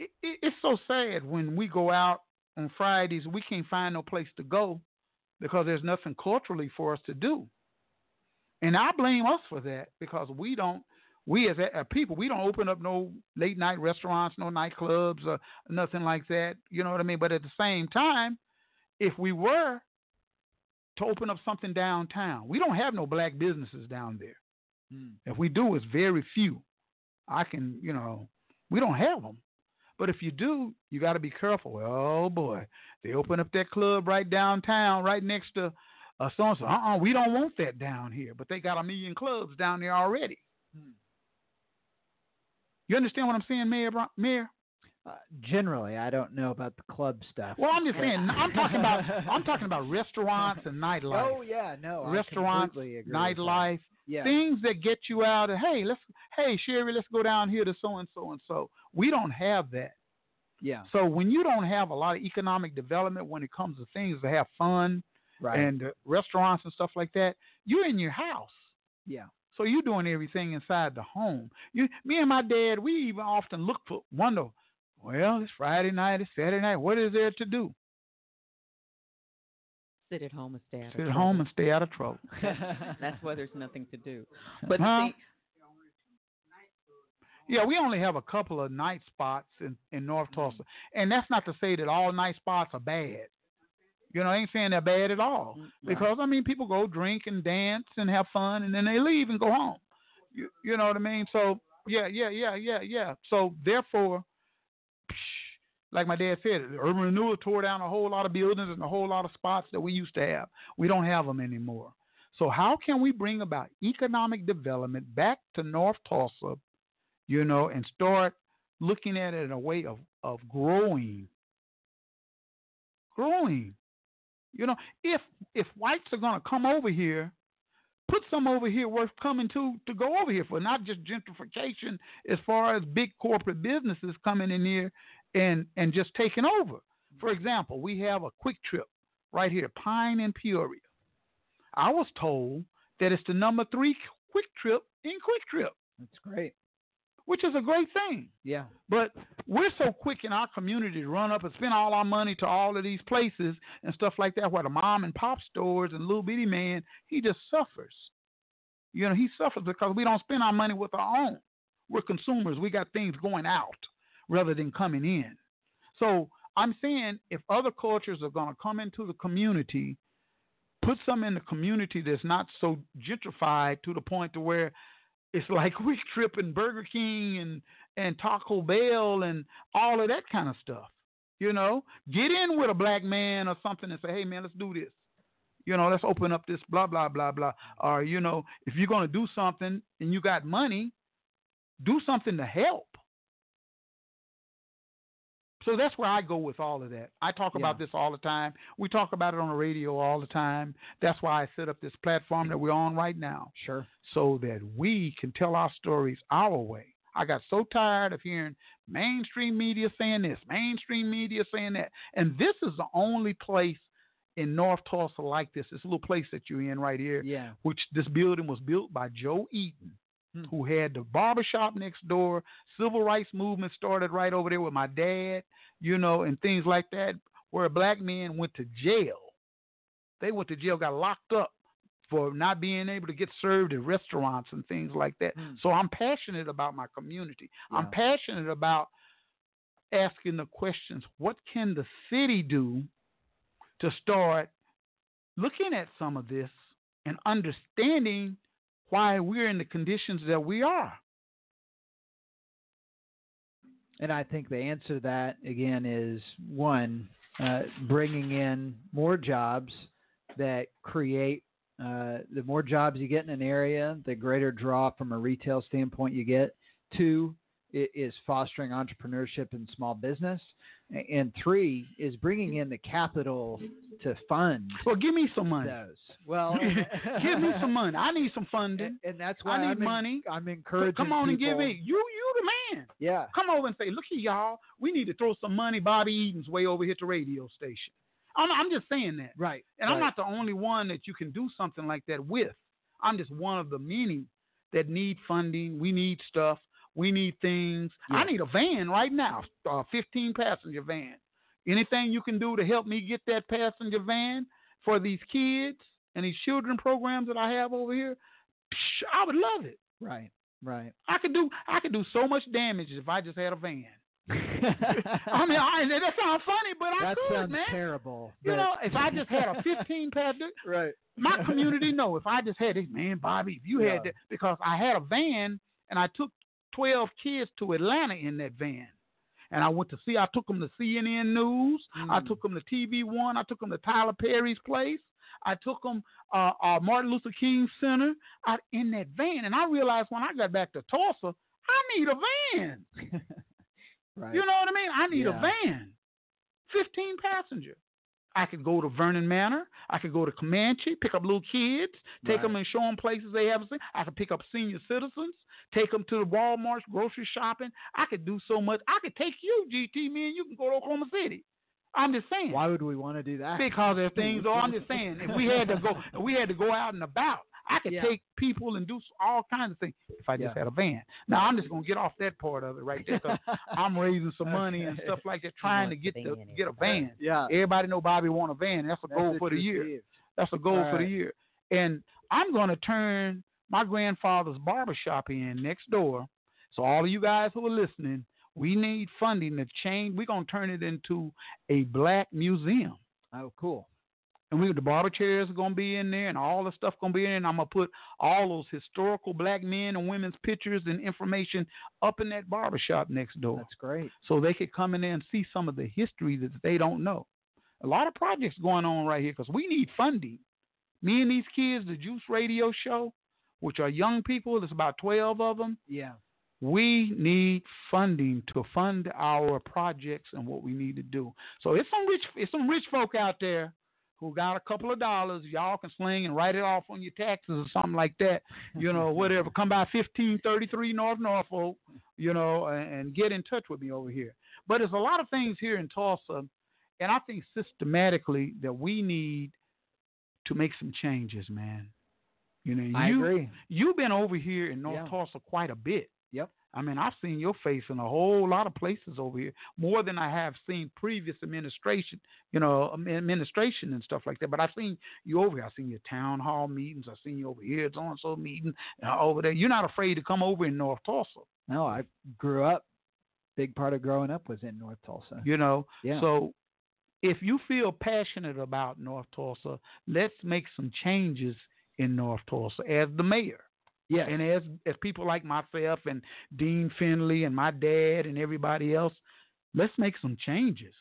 It, it, it's so sad when we go out on Fridays we can't find no place to go because there's nothing culturally for us to do. And I blame us for that because we don't we as a, a people, we don't open up no late night restaurants, no nightclubs, or nothing like that. You know what I mean? But at the same time, if we were to open up something downtown, we don't have no black businesses down there. Mm. If we do, it's very few. I can, you know, we don't have them. But if you do, you got to be careful. Oh boy, they open up that club right downtown, right next to uh, so and so. Uh, uh we don't want that down here. But they got a million clubs down there already. Hmm. You understand what I'm saying, Mayor? Mayor? Uh, generally, I don't know about the club stuff. Well, I'm just saying. I'm talking about. I'm talking about restaurants and nightlife. Oh yeah, no. Restaurants, nightlife, Yeah. things that get you out. Of, hey, let's. Hey, Sherry, let's go down here to so and so and so. We don't have that. Yeah. So when you don't have a lot of economic development when it comes to things to have fun Right. and uh, restaurants and stuff like that, you're in your house. yeah. So you're doing everything inside the home. You, me and my dad, we even often look for wonder. Well, it's Friday night, it's Saturday night. What is there to do? Sit at home and stay out of Sit at home and stay out of trouble. That's why there's nothing to do. But Huh? see, Yeah, we only have a couple of night spots in, in North mm-hmm. Tulsa. And that's not to say that all night spots are bad. You know, I ain't saying they're bad at all. Mm, because, I mean, people go drink and dance and have fun and then they leave and go home. You, you know what I mean? So, yeah, yeah, yeah, yeah, yeah. So, therefore, like my dad said, urban renewal tore down a whole lot of buildings and a whole lot of spots that we used to have. We don't have them anymore. So, how can we bring about economic development back to North Tulsa, you know, and start looking at it in a way of, of growing? Growing. You know, if if whites are going to come over here, put some over here worth coming to to go over here for, not just gentrification as far as big corporate businesses coming in here and and just taking over. Mm-hmm. For example, we have a quick trip right here, Pine and Peoria. I was told that it's the number three quick trip in QuikTrip, That's great. which is a great thing. Yeah. But we're so quick in our community to run up and spend all our money to all of these places and stuff like that, where the mom and pop stores and little bitty man, he just suffers. You know, he suffers because we don't spend our money with our own. We're consumers. We got things going out rather than coming in. So I'm saying if other cultures are going to come into the community, put some in the community that's not so gentrified to the point to where it's like Quick Trip and Burger King and and Taco Bell and all of that kind of stuff. You know, get in with a black man or something and say, "Hey, man, let's do this." You know, let's open up this blah blah blah blah. Or you know, if you're gonna do something and you got money, do something to help. So that's where I go with all of that. I talk about this all the time. We talk about it on the radio all the time. That's why I set up this platform that we're on right now Sure. so that we can tell our stories our way. I got so tired of hearing mainstream media saying this, mainstream media saying that. And this is the only place in North Tulsa like this. This little place that you're in right here, Yeah. which this building was built by Joe Eaton, Hmm. who had the barbershop next door. Civil rights movement started right over there with my dad, you know, and things like that, where black men went to jail. They went to jail, got locked up for not being able to get served at restaurants and things like that. Hmm. So I'm passionate about my community. I'm passionate about asking the questions what can the city do to start looking at some of this and understanding why we're in the conditions that we are? And I think the answer to that again is one, uh, bringing in more jobs that create. Uh, the more jobs you get in an area, the greater draw from a retail standpoint you get. Two is fostering entrepreneurship and small business, and three is bringing in the capital to fund Well, give me some money. those. Well, give me some money. I need some funding. and, and that's why I need I'm en- money. I'm encouraging. Come on and give people- me. You, you the man. Yeah. Come over and say, look here, y'all. We need to throw some money Bobby Eaton's way over here at the radio station. I'm, I'm just saying that. Right. And I'm not the only one that you can do something like that with. I'm just one of the many that need funding. We need stuff. We need things. I need a van right now, a 15 passenger van. Anything you can do to help me get that passenger van for these kids and these children programs that I have over here, psh, I would love it. Right. Right. I could do I could do so much damage if I just had a van. I mean, I, that sounds funny, but I that could, sounds man. terrible. You but- know, if I just had a 15 passenger, right. my community know if I just had this man, Bobby, if you Yeah. had that because I had a van and I took twelve kids to Atlanta in that van. And I went to see I took them to CNN News, I Mm. took them to TV One, I took them to Tyler Perry's place, I took them uh, uh, Martin Luther King Center out in that van, and I realized when I got back to Tulsa, I need a van. right. You know what I mean? I need Yeah. a van, fifteen passenger. I could go to Vernon Manor. I could go to Comanche, pick up little kids, take Right. them and show them places they haven't seen. I could pick up senior citizens, take them to the Walmart, grocery shopping. I could do so much. I could take you, GT, me and you can go to Oklahoma City. I'm just saying. Why would we want to do that? Because are things. Oh, I'm just saying. If we had to go, if we had to go out and about. I could Yeah. take people and do all kinds of things if I just Yeah. had a van. Now I'm just gonna get off that part of it right there. 'cause I'm raising some money and stuff like that, trying to get a the, get a van. yeah. Everybody know Bobby want a van. That's a goal for the year. received. That's a goal All for the year. And I'm going to turn my grandfather's barber shop in next door. So all of you guys who are listening, we need funding to change. We're going to turn it into a black museum. Oh, cool. And we the barber chairs are gonna be in there, and all the stuff gonna be in. there. And I'm gonna put all those historical black men and women's pictures and information up in that barber shop next door That's great. so they could come in there and see some of the history that they don't know. A lot of projects going on right here because we need funding. Me and these kids, the Juice Radio Show, which are young people, there's about 12 of them. Yeah. We need funding to fund our projects and what we need to do. So it's some rich, it's some rich folk out there who got a couple of dollars. Y'all can sling and write it off on your taxes or something like that. You know, whatever. Come by 1533 North Norfolk, you know, and, get in touch with me over here. But there's a lot of things here in Tulsa, and I think systematically that we need to make some changes, man. You know, I you, agree. You've been over here in North Yeah. Tulsa quite a bit. Yep. I mean, I've seen your face in a whole lot of places over here, more than I have seen previous administration, you know, administration and stuff like that. But I've seen you over here. I've seen your town hall meetings. I've seen you over here at so and so meeting uh, over there. You're not afraid to come over in North Tulsa, No, I grew up. Big part of growing up was in North Tulsa. you know. Yeah. So if you feel passionate about North Tulsa, let's make some changes in North Tulsa as the mayor. Yeah. And as as people like myself and Dean Finley and my dad and everybody else, let's make some changes.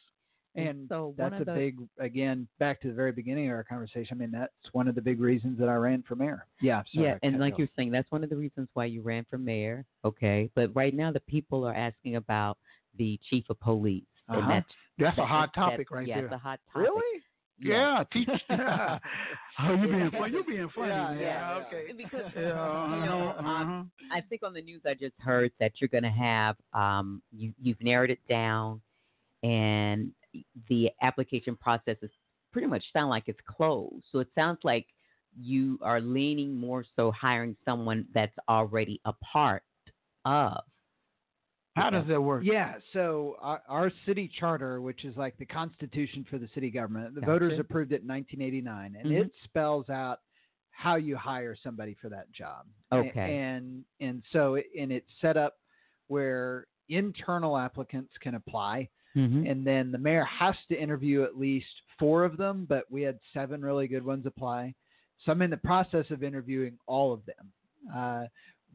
and so that's a the, big again back to the very beginning of our conversation. I mean, that's one of the big reasons that I ran for mayor. Yeah. sorry, yeah, and like you you're saying, that's one of the reasons why you ran for mayor. Okay, but right now the people are asking about the chief of police, Uh-huh. and that's That's a hot topic right yeah, there. it's a hot topic. Really? Yeah, teach. oh, you being funny. You're being funny. Yeah, man. yeah, yeah. okay. Because Yeah, you know, uh-huh, um, uh-huh. I think on the news I just heard that you're going to have um, you you've narrowed it down, and the application process is pretty much sound like it's closed. So it sounds like you are leaning more so hiring someone that's already a part of. How does that work? Yeah, so our, our city charter, which is like the constitution for the city government, the Gotcha. voters approved it in 1989, and Mhm. it spells out how you hire somebody for that job. Okay. And and so it, and it's set up where internal applicants can apply, Mm-hmm. and then the mayor has to interview at least four of them. But we had seven really good ones apply. So I'm in the process of interviewing all of them. Uh,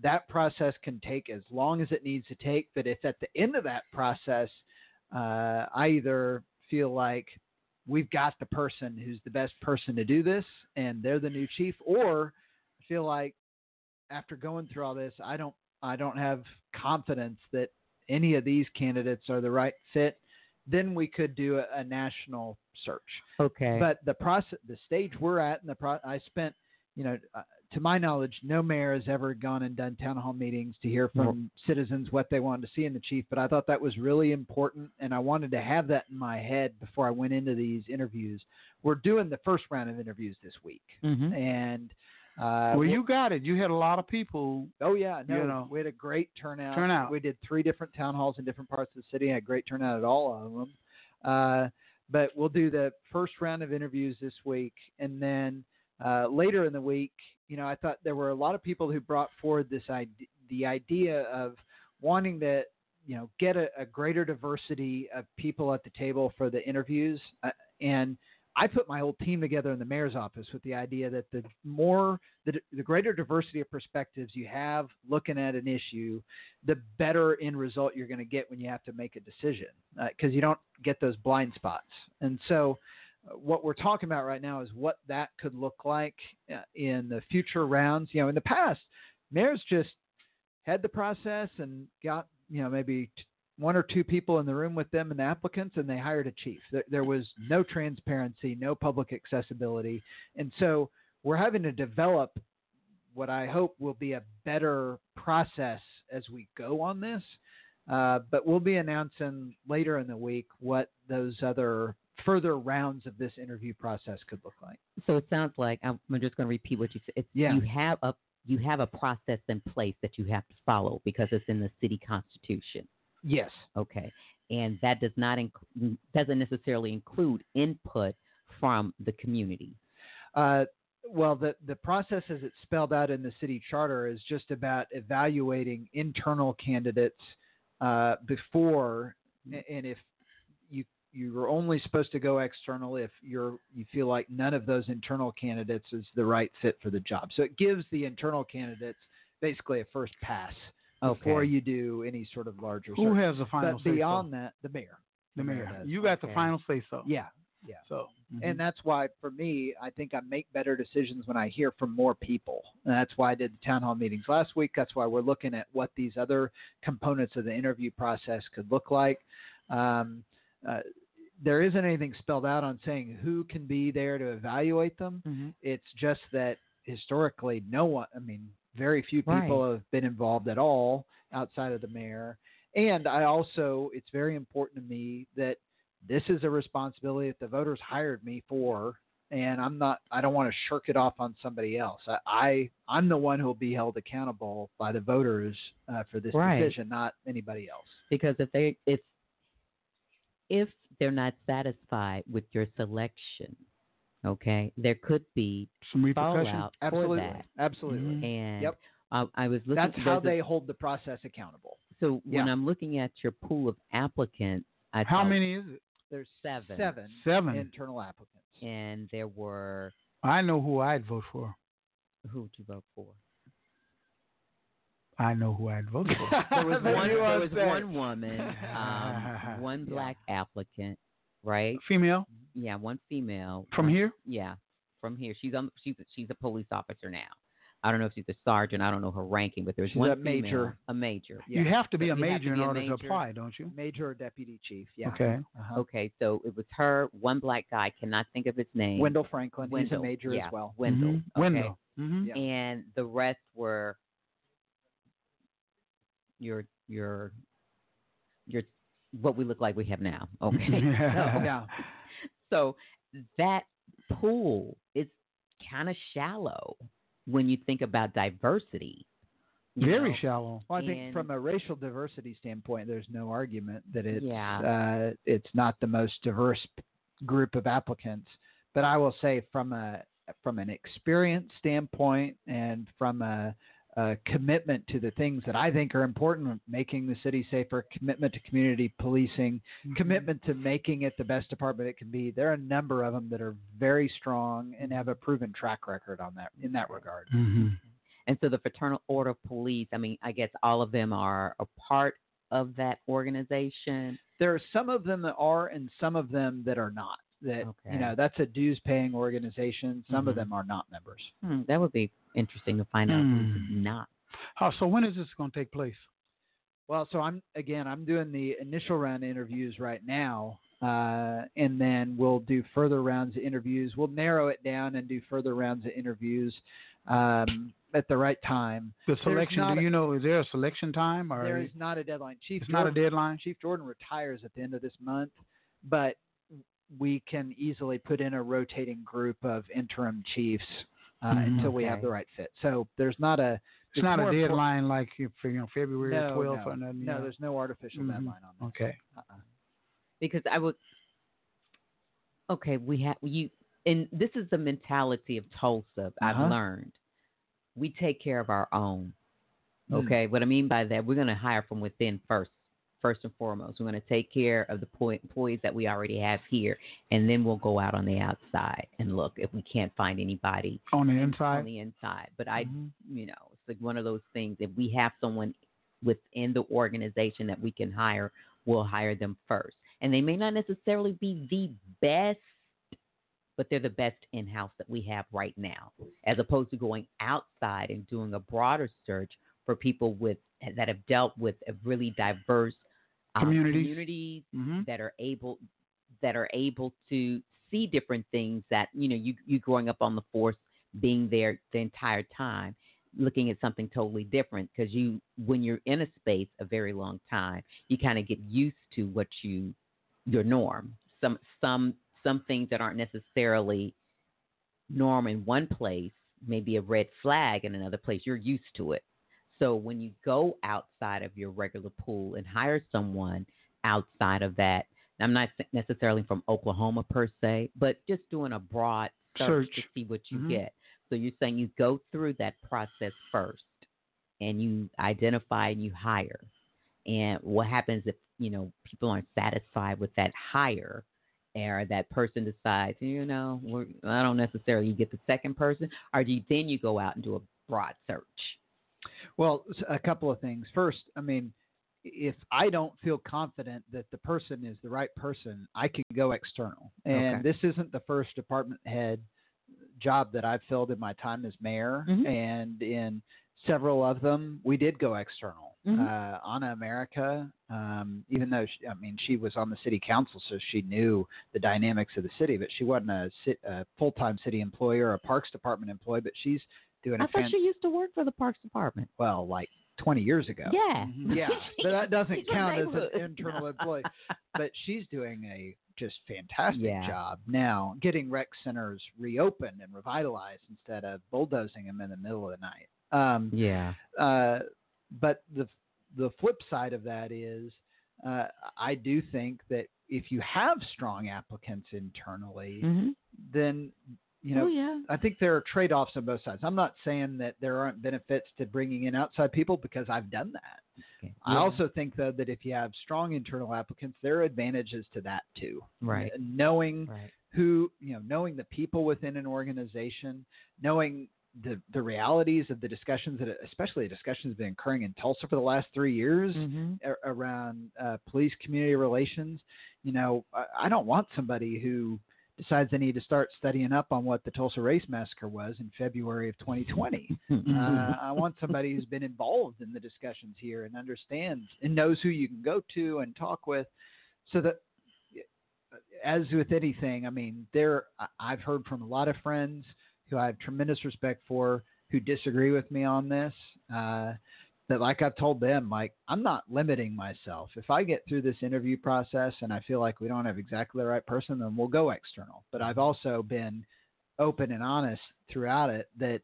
that process can take as long as it needs to take. But if at the end of that process, uh, I either feel like we've got the person who's the best person to do this and they're the new chief, or I feel like after going through all this, I don't I don't have confidence that any of these candidates are the right fit, then we could do a, a national search. Okay. But the process, the stage we're at, and the pro, I spent, you know, uh, to my knowledge, no mayor has ever gone and done town hall meetings to hear from citizens what they wanted to see in the chief. But I thought that was really important, and I wanted to have that in my head before I went into these interviews. We're doing the first round of interviews this week, Mhm. and uh, Well, you got it. You had a lot of people. Oh yeah, no, you know. we had a great turnout. Turnout. We did three different town halls in different parts of the city. Had great turnout at all of them. Uh, but we'll do the first round of interviews this week, and then uh, later in the week, you know, I thought there were a lot of people who brought forward this idea, the idea of wanting to, you know, get a, a greater diversity of people at the table for the interviews, uh, and I put my whole team together in the mayor's office with the idea that the more the, the greater diversity of perspectives you have looking at an issue, the better end result you're going to get when you have to make a decision because you don't get those blind spots. And so, uh, what we're talking about right now is what that could look like uh, in the future rounds. You know, in the past, mayors just had the process and got you know maybe one or two people in the room with them and the applicants, and they hired a chief. There, there was no transparency, no public accessibility, and so we're having to develop what I hope will be a better process as we go on this. Uh, but we'll be announcing later in the week what those other further rounds of this interview process could look like. So it sounds like I'm, just going to repeat what you said. It's, Yeah. You have a you have a process in place that you have to follow because it's in the city constitution. Yes. Okay, and that does not inc- doesn't necessarily include input from the community. Uh, well, the the process as it's spelled out in the city charter is just about evaluating internal candidates uh, before, and if you're only supposed to go external if you're you feel like none of those internal candidates is the right fit for the job. So it gives the internal candidates basically a first pass before you do any sort of larger. Who search. has the final But say so? beyond that, the mayor. The mayor. does. You got the final say so. Yeah. Yeah. So. mhm. And that's why, for me, I think I make better decisions when I hear from more people. And that's why I did the town hall meetings last week. That's why we're looking at what these other components of the interview process could look like. Um, uh, there isn't anything spelled out on saying who can be there to evaluate them. Mhm. It's just that historically, no one, I mean, very few people have been involved at all outside of the mayor. And I also, it's very important to me that this is a responsibility that the voters hired me for. And I'm not, I don't want to shirk it off on somebody else. I, I I'm the one who will be held accountable by the voters uh, for this Right. decision, not anybody else. because if they if if they're not satisfied with your selection, okay, there could be Some repercussions. fallout Absolutely. for that. Absolutely. Mhm. And Yep. uh, I was looking. That's how there's a- they hold the process accountable. So when Yeah. I'm looking at your pool of applicants, I How thought many is it? There's Seven. seven, Seven. internal applicants. and there were I know who I'd vote for. who would you vote for? I know who I'd vote for. There was one. There was one woman, um, one Yeah. black applicant, right? Female Yeah, one female from one- here. Yeah, from here. She's on. She's she's a police officer now. I don't know if she's a sergeant. I don't know her ranking, but there's She's one a female- major. A major. Yeah. You have to be But a you to major in be a order to apply, don't you? Major or deputy chief. Yeah. Okay. Uh-huh. Okay, so it was her. One black guy. Cannot think of his name. Wendell Franklin. Wendell. He's a major yeah, as well. Wendell. Mhm. Okay. Wendell. Mm-hmm. Yeah. And the rest were your your your what we look like we have now. Okay. Yeah. So- Yeah. So that pool is kind of shallow when you think about diversity. Very know? shallow. Well, I think from a racial diversity standpoint, there's no argument that it's Yeah. uh, it's not the most diverse group of applicants. But I will say from a from an experience standpoint and from a, a commitment to the things that I think are important, making the city safer, commitment to community policing, Mm-hmm. commitment to making it the best department it can be. There are a number of them that are very strong and have a proven track record on that in that regard. Mm-hmm. And so the Fraternal Order of Police, I mean, I guess all of them are a part of that organization. there are some of them that are and some of them that are not that Okay. you know that's a dues paying organization some of Mhm. them are not members Hmm, that would be interesting to find out who's Hmm. not. Oh, so when is this going to take place? well so i'm again i'm doing the initial round of interviews right now uh, and then we'll do further rounds of interviews we'll narrow it down and do further rounds of interviews um, at the right time The selection. Do a- you know? Is there a selection time or there is not a deadline chief it's not a deadline? Chief Jordan retires at the end of this month, but we can easily put in a rotating group of interim chiefs uh, Mhm. until we have the right fit. So there's not a It's not a more impor- deadline like if, you know February No, 12th no, or nothing. no, yeah. there's no artificial Mhm. deadline on that. Okay. Uh-uh. because I would. Okay, we have you, and this is the mentality of Tulsa. I've Uh-huh. learned we take care of our own. Mm. Okay, what I mean by that, we're going to hire from within first, first and foremost. We're going to take care of the employees that we already have here, and then we'll go out on the outside and look if we can't find anybody On the inside. on the inside. But I, Mhm. you know, it's like one of those things. If we have someone within the organization that we can hire, we'll hire them first. And they may not necessarily be the best, but they're the best in house that we have right now, as opposed to going outside and doing a broader search for people with that have dealt with a really diverse Communities. communities Mhm. that are able that are able to see different things that you know you you growing up on the force being there the entire time looking at something totally different because you when you're in a space a very long time you kind of get used to what you your norm some some some things that aren't necessarily norm in one place may be a red flag in another place you're used to it so when you go outside of your regular pool and hire someone outside of that i'm not necessarily from oklahoma per se but just doing a broad search, Search. to see what you Mhm. get so you're saying you go through that process first and you identify and you hire. And what happens if, you know, people aren't satisfied with that hire or that person decides, you know, we're, I don't necessarily get the second person, or do you, then you go out and do a broad search? Well, a couple of things. First, I mean, if I don't feel confident that the person is the right person, I can go external. And Okay. this isn't the first department head job that I've filled in my time as mayor. Mhm. And in several of them, we did go external. Mhm. Uh, Anna America, um, even though she, I mean she was on the city council, so she knew the dynamics of the city, but she wasn't a, a full-time city employee or a parks department employee. But she's doing a I thought fan- you used to work for the Parks Department. well, like 20 years ago. Yeah. Yeah, but that doesn't count as an internal employee. But she's doing a just fantastic Yeah. job now, getting rec centers reopened and revitalized instead of bulldozing them in the middle of the night. Um, Yeah. uh, but the the flip side of that is, uh, I do think that if you have strong applicants internally, Mm-hmm. then you know oh, yeah. I think there are trade offs on both sides. I'm not saying that there aren't benefits to bringing in outside people because I've done that. Okay. I also think though that if you have strong internal applicants, there are advantages to that too. Right. Knowing Right. who you know, knowing the people within an organization, knowing the the realities of the discussions that, especially the discussions been occurring in Tulsa for the last three years Mm-hmm. a- around uh, police community relations. You know, I, I don't want somebody who decides they need to start studying up on what the Tulsa Race Massacre was in February of 2020. Mm-hmm. Uh, I want somebody who's been involved in the discussions here and understands and knows who you can go to and talk with, so that. As with anything, I mean, there I've heard from a lot of friends who I have tremendous respect for who disagree with me on this. Uh, that like I've told them, like I'm not limiting myself. If I get through this interview process and I feel like we don't have exactly the right person, then we'll go external. But I've also been open and honest throughout it that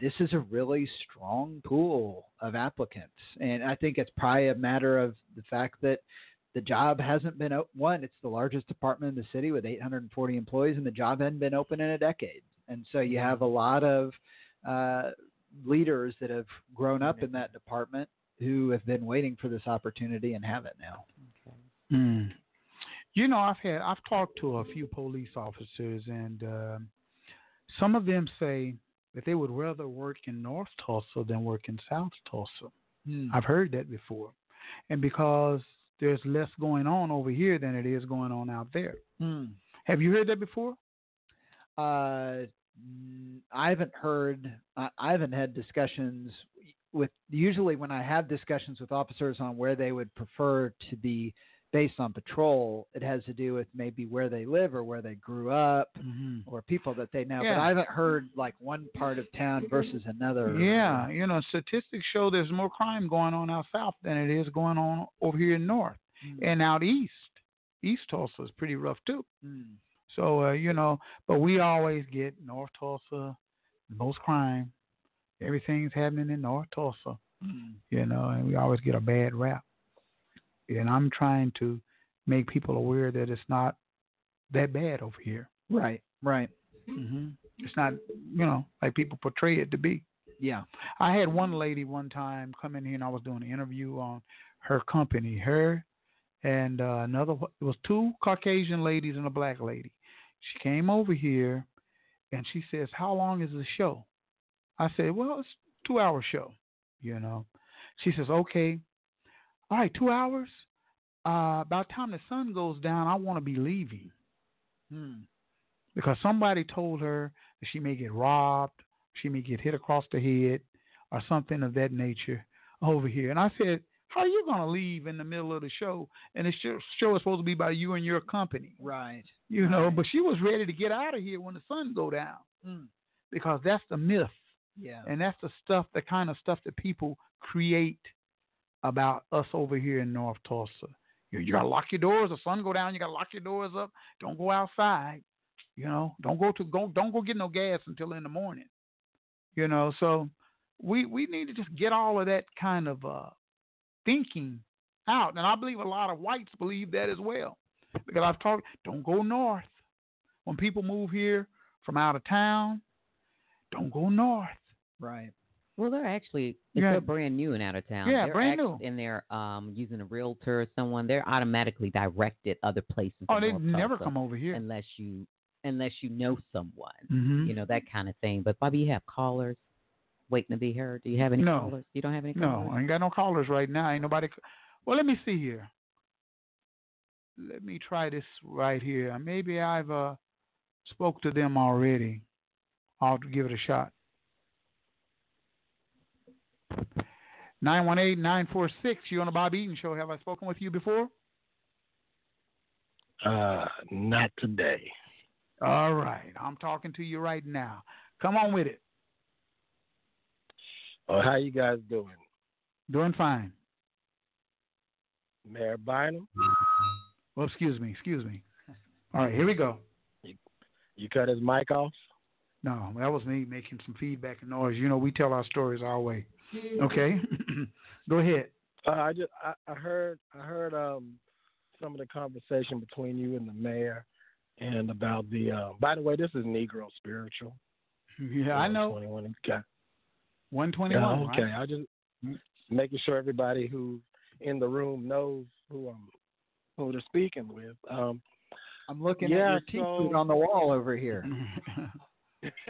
this is a really strong pool of applicants, and I think it's probably a matter of the fact that the job hasn't been o- one. It's the largest department in the city with 840 employees, and the job hadn't been open in a decade. And so you have a lot of uh, leaders that have grown up in that department who have been waiting for this opportunity and have it now. Mm. You know, I've had I've talked to a few police officers, and um some of them say that they would rather work in North Tulsa than work in South Tulsa. Hmm. I've heard that before, and because there's less going on over here than it is going on out there. Hmm. Have you heard that before? Uh, mm, I haven't heard. I haven't had discussions with. Usually, when I have discussions with officers on where they would prefer to be based on patrol, it has to do with maybe where they live or where they grew up Mm-hmm. or people that they know. But I haven't heard like one part of town versus another. Yeah, you know, statistics show there's more crime going on out south than it is going on over here in north Mm. and out east. East Tulsa is pretty rough too. Mm. So uh, you know, but we always get North Tulsa, most crime. Everything's happening in North Tulsa, Mm. you know, and we always get a bad rap. And I'm trying to make people aware that it's not that bad over here. Right. Right. hmm It's not, you know, like people portray it to be. Yeah. I had one lady one time come in here and I was doing an interview on her company, her and uh, another. It was two Caucasian ladies and a black lady. She came over here and she says, "How long is the show?" I said, "Well, it's a two-hour show." You know. She says, "Okay, all right, two hours. Uh, by the time the sun goes down, I want to be leaving." Hmm. because somebody told her that she may get robbed, she may get hit across the head, or something of that nature over here. And I said, How are you gonna leave in the middle of the show and the show, show is supposed to be by you and your company? Right. You know, but she was ready to get out of here when the sun go down Mm. because that's the myth Yeah. and that's the stuff, the kind of stuff that people create about us over here in North Tulsa. You, you gotta lock your doors. The sun go down. You gotta lock your doors up. Don't go outside. You know, don't go to go. Don't go get no gas until in the morning. You know, so we we need to just get all of that kind of uh, thinking out, and I believe a lot of whites believe that as well. Because I've talked, don't go north. When people move here from out of town, don't go north. Right. Well, they're actually if Yeah. they're brand new and out of town. Yeah, they're brand act- new. And they're um using a realtor or someone. They're automatically directed other places. Oh, they never come over here. unless you unless you know someone. Mhm. You know that kind of thing. But Bobby, you have callers waiting to be heard. Do you have any No. callers? You don't have any callers? No, callers. I ain't got no callers right now. Ain't nobody. Well, let me see here. Let me try this right here. Maybe I've uh spoke to them already. I'll give it a shot. Nine one eight nine four six. You on the Bob Eaton Show? Have I spoken with you before? Uh, not today. All right, I'm talking to you right now. Come on with it. Oh, how you guys doing? Doing fine. Mayor Bynum, Well, excuse me, excuse me. All right, here we go. you cut his mic off? No, that was me making some feedback and noise. You know, we tell our stories our way. Okay, go ahead. Uh, I just I, I heard I heard um some of the conversation between you and the mayor and about the uh, by the way, this is Negro spiritual. Yeah, I know. Twenty one okay. One twenty one. Yeah, okay. I just making sure everybody who in the room knows who I'm who they're speaking with. Um I'm looking Yeah, at your so- T-suit on the wall over here.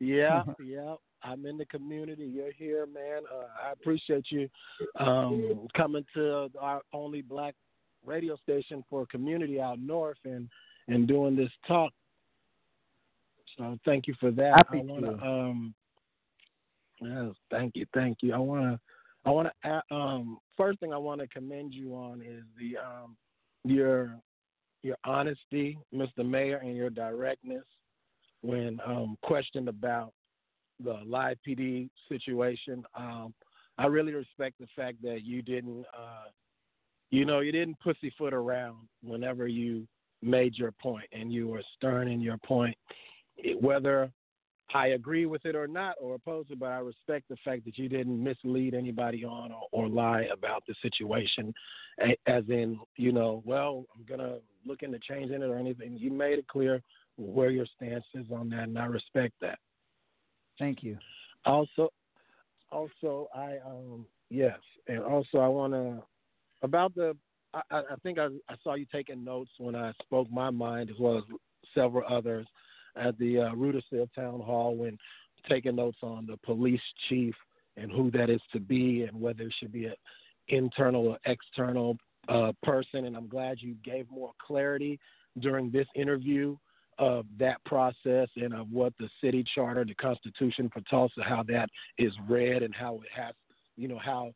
yeah, yeah. I'm in the community. You're here, man. Uh, I appreciate you um, coming to our only black radio station for community out north and and doing this talk. So thank you for that. Happy I wanna, to. um, yes, thank you, thank you. I wanna, I wanna, um, first thing I want to commend you on is the um, your your honesty, Mr. Mayor, and your directness when um, questioned about the live PD situation. Um, I really respect the fact that you didn't, uh, you know, you didn't pussyfoot around whenever you made your point, and you were stern in your point. Whether I agree with it or not, or oppose it, but I respect the fact that you didn't mislead anybody on or, or lie about the situation, as in, you know, well, I'm gonna look into changing it or anything. You made it clear where your stance is on that, and I respect that. Thank you. Also, also, I um yes, and also I want to about the. I, I I think I, I saw you taking notes when I spoke my mind, as well as several others at the uh, Town Hall when taking notes on the police chief and who that is to be, and whether it should be an internal or external uh, person. And I'm glad you gave more clarity during this interview of that process and of what the city charter, the Constitution for Tulsa, how that is read and how it has, you know, how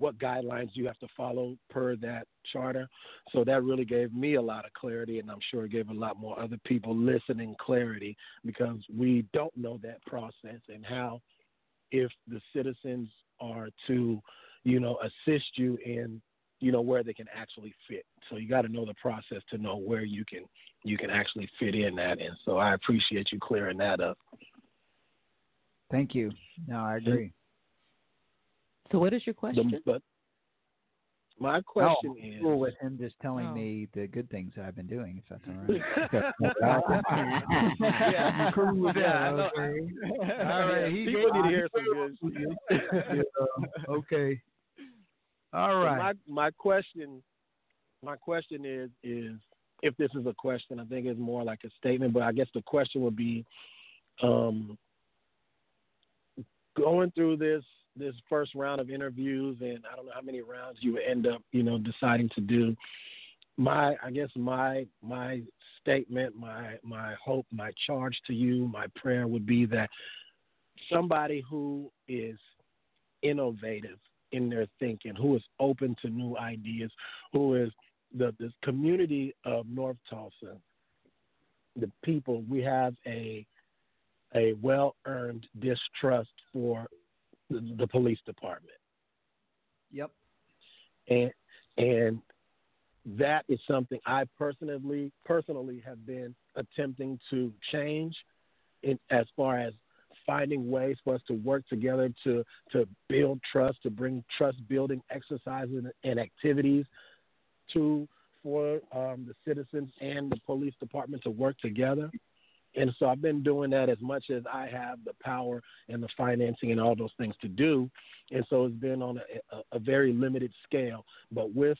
what guidelines you have to follow per that charter. So that really gave me a lot of clarity, and I'm sure it gave a lot more other people listening clarity because we don't know that process and how, if the citizens are to, you know, assist you in, you know, where they can actually fit. So you got to know the process to know where you can you can actually fit in that. And so I appreciate you clearing that up. Thank you. No, I agree. So what is your The- question? but my question oh, is, cool with him just telling Oh. me the good things that I've been doing, if that's all right. Yeah. I'm cool with that. Yeah, okay. All right. He people need to hear some good shit. Yeah, okay. All So. My my question, my question is is if this is a question, I think it's more like a statement, but I guess the question would be, um, going through this this first round of interviews, and I don't know how many rounds you end up, you know, deciding to do. My, I guess my my statement, my my hope, my charge to you, my prayer would be that somebody who is innovative in their thinking, who is open to new ideas, who is the this community of North Tulsa, the people, we have a a well earned distrust for the, the police department. Yep. And and that is something I personally personally have been attempting to change in as far as finding ways for us to work together to to build trust, to bring trust building exercises and activities to for um, the citizens and the police department to work together. And so I've been doing that as much as I have the power and the financing and all those things to do. And so it's been on a, a, a very limited scale, but with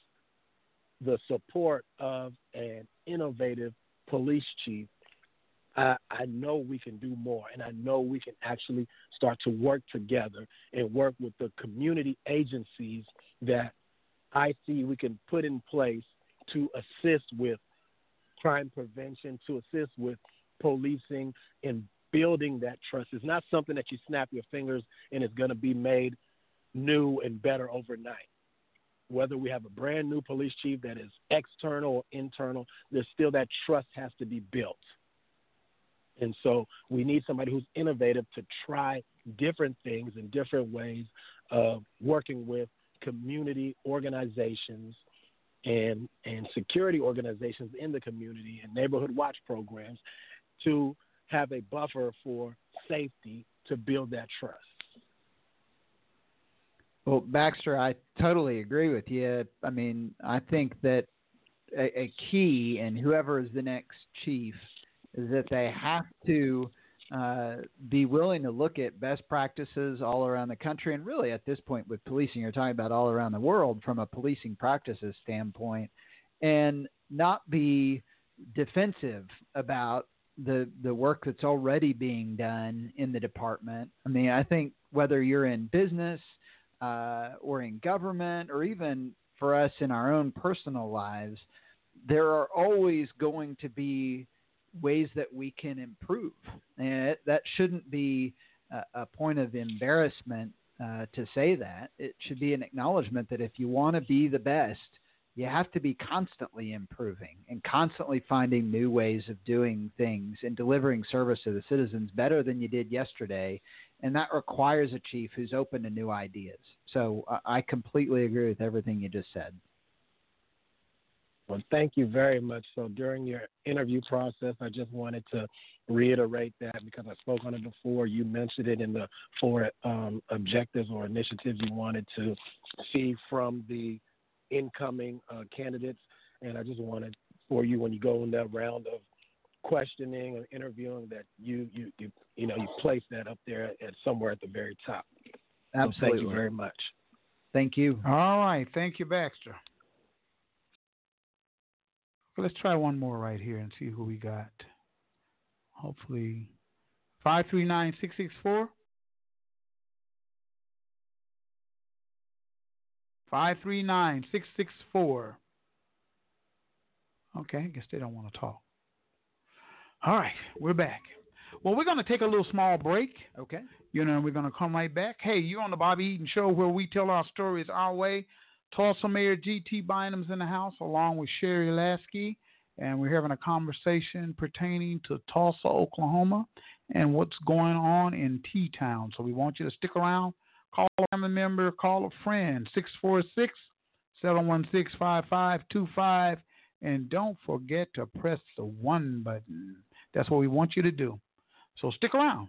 the support of an innovative police chief, I, I know we can do more, and I know we can actually start to work together and work with the community agencies that I see we can put in place to assist with crime prevention, to assist with policing and building that trust. It's not something that you snap your fingers and it's going to be made new and better overnight. Whether we have a brand new police chief that is external or internal, there's still that trust has to be built. And so we need somebody who's innovative to try different things and different ways of working with community organizations and and security organizations in the community and neighborhood watch programs to have a buffer for safety to build that trust. Well, Baxter, I totally agree with you. I mean, I think that a, a key, and whoever is the next chief, is that they have to uh, be willing to look at best practices all around the country, and really at this point with policing, you're talking about all around the world from a policing practices standpoint, and not be defensive about the the work that's already being done in the department. I mean, I think whether you're in business uh, or in government, or even for us in our own personal lives, there are always going to be ways that we can improve, and it, that shouldn't be a, a point of embarrassment uh, to say that. It should be an acknowledgement that if you want to be the best you have to be constantly improving and constantly finding new ways of doing things and delivering service to the citizens better than you did yesterday. And that requires a chief who's open to new ideas. So uh, I completely agree with everything you just said. Well, thank you very much. So during your interview process, I just wanted to reiterate that because I spoke on it before. You mentioned it in the four um, objectives or initiatives you wanted to see from the incoming uh, candidates. And I just wanted for you when you go in that round of questioning or interviewing that you you you, you know you place that up there at somewhere at the very top. Absolutely. So thank you very much. Thank you. All right. Thank you, Baxter. let's try one more right here and see who we got. Hopefully, five three nine six six four. 539 664. Okay, I guess they don't want to talk. All right, we're back. Well, we're going to take a little small break. Okay. You know, we're going to come right back. Hey, you're on the Bobby Eaton Show where we tell our stories our way. Tulsa Mayor G.T. Bynum's in the house along with Sherry Lasky, and we're having a conversation pertaining to Tulsa, Oklahoma, and what's going on in T Town. So we want you to stick around Call a family member, call a friend, 646 716 5525. And don't forget to press the one button. That's what we want you to do. So stick around.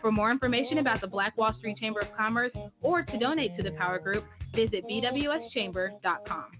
For more information about the Black Wall Street Chamber of Commerce or to donate to the Power Group, visit bwschamber.com.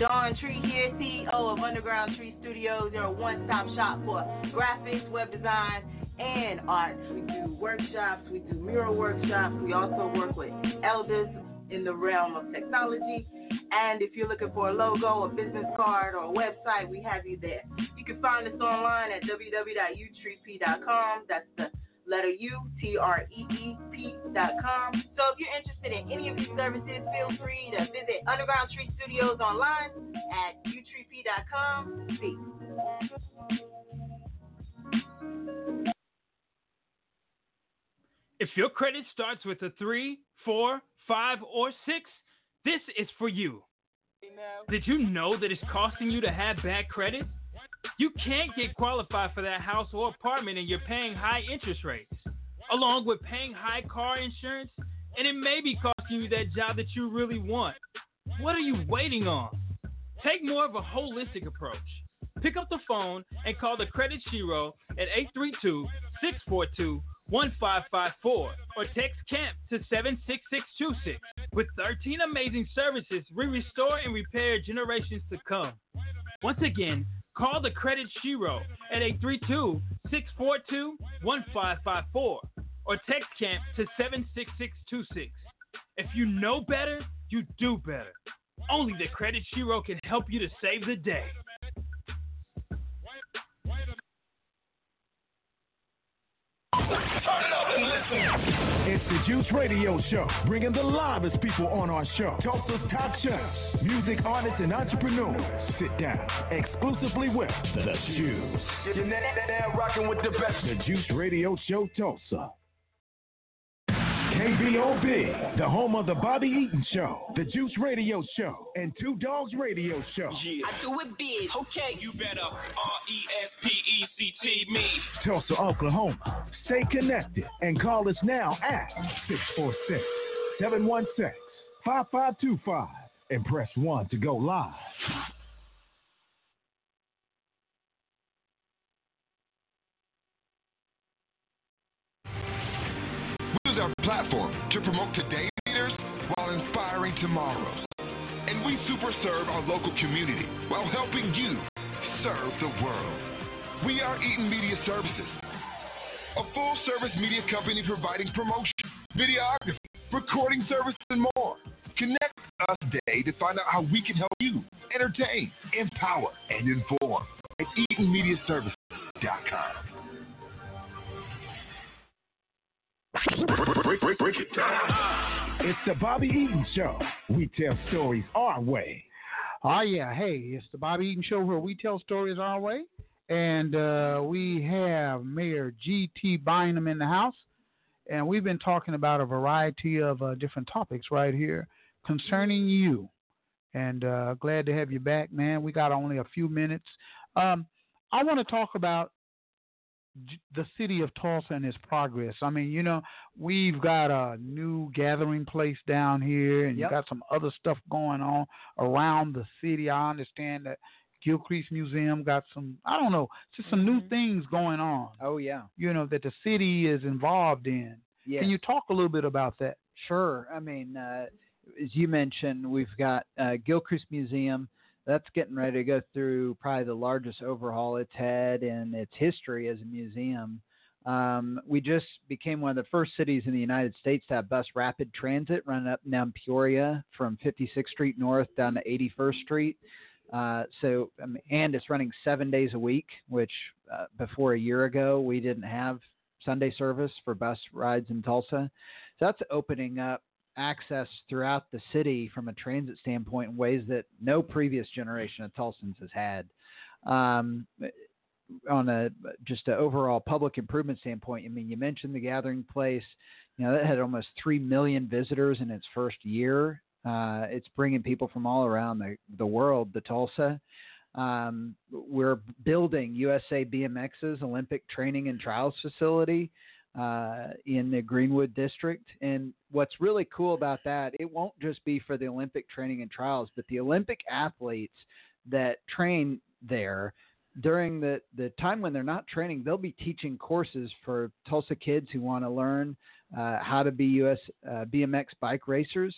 Dawn Tree here, CEO of Underground Tree Studios. They're a one-stop shop for graphics, web design, and art. We do workshops, we do mural workshops. We also work with elders in the realm of technology. And if you're looking for a logo, a business card, or a website, we have you there. You can find us online at www.utreep.com. That's the letter U, T R E E P.com. So if you're interested in any of these services, feel free to visit Underground Tree Studios online at utreep.com. Peace. If your credit starts with a three, four, five, or six, this is for you. Did you know that it's costing you to have bad credit? You can't get qualified for that house or apartment and you're paying high interest rates, along with paying high car insurance, and it may be costing you that job that you really want. What are you waiting on? Take more of a holistic approach. Pick up the phone and call the Credit Shero at 832 642 1554 or text CAMP to 76626. With 13 amazing services, we restore and repair generations to come. Once again, call the Credit Shero at 832 642 1554 or text CAMP to 76626. If you know better, you do better. Only the Credit Shero can help you to save the day. It's the Juice Radio Show, bringing the livest people on our show. Tulsa's top chefs, music artists, and entrepreneurs sit down exclusively with the Juice. You're now rocking with the best. The Juice Radio Show, Tulsa. KBOB, the home of the Bobby Eaton Show, the Juice Radio Show, and Two Dogs Radio Show. I do it big, okay. You better R E S P E C T me. Tulsa, Oklahoma. Stay connected and call us now at 646 716 5525 and press 1 to go live. Our platform to promote today's leaders while inspiring tomorrow's. And we super serve our local community while helping you serve the world. We are Eaton Media Services, a full service media company providing promotion, videography, recording services, and more. Connect with us today to find out how we can help you entertain, empower, and inform at EatonMediaServices.com. Break, break, break it. It's the Bobby Eaton Show. We tell stories our way. Oh yeah, hey, it's the Bobby Eaton Show where we tell stories our way, and uh, we have Mayor G.T. Bynum in the house, and we've been talking about a variety of uh, different topics right here concerning you, and uh, glad to have you back, man. We got only a few minutes. Um, I want to talk about the city of Tulsa and its progress. I mean, you know, we've got a new gathering place down here, and Yep. you got some other stuff going on around the city. I understand that Gilcrease Museum got some, I don't know, just some new things going on. Oh yeah. You know that the city is involved in. Yes. Can you talk a little bit about that? Sure. I mean, uh, as you mentioned, we've got uh, Gilcrease Museum. That's getting ready to go through probably the largest overhaul it's had in its history as a museum. Um, we just became one of the first cities in the United States to have bus rapid transit running up and down Peoria from 56th Street North down to 81st Street. Uh, so, um, and it's running seven days a week, which uh, before a year ago we didn't have Sunday service for bus rides in Tulsa. So that's opening up access throughout the city from a transit standpoint in ways that no previous generation of Tulsans has had. Um, on a just an overall public improvement standpoint, I mean, you mentioned the Gathering Place. You know, that had almost three million visitors in its first year. Uh, it's bringing people from all around the the world to Tulsa. Um, we're building USA BMX's Olympic Training and Trials Facility uh, in the Greenwood District. And what's really cool about that, it won't just be for the Olympic Training and Trials, but the Olympic athletes that train there during the, the time when they're not training, they'll be teaching courses for Tulsa kids who want to learn uh, how to be US uh, BMX bike racers.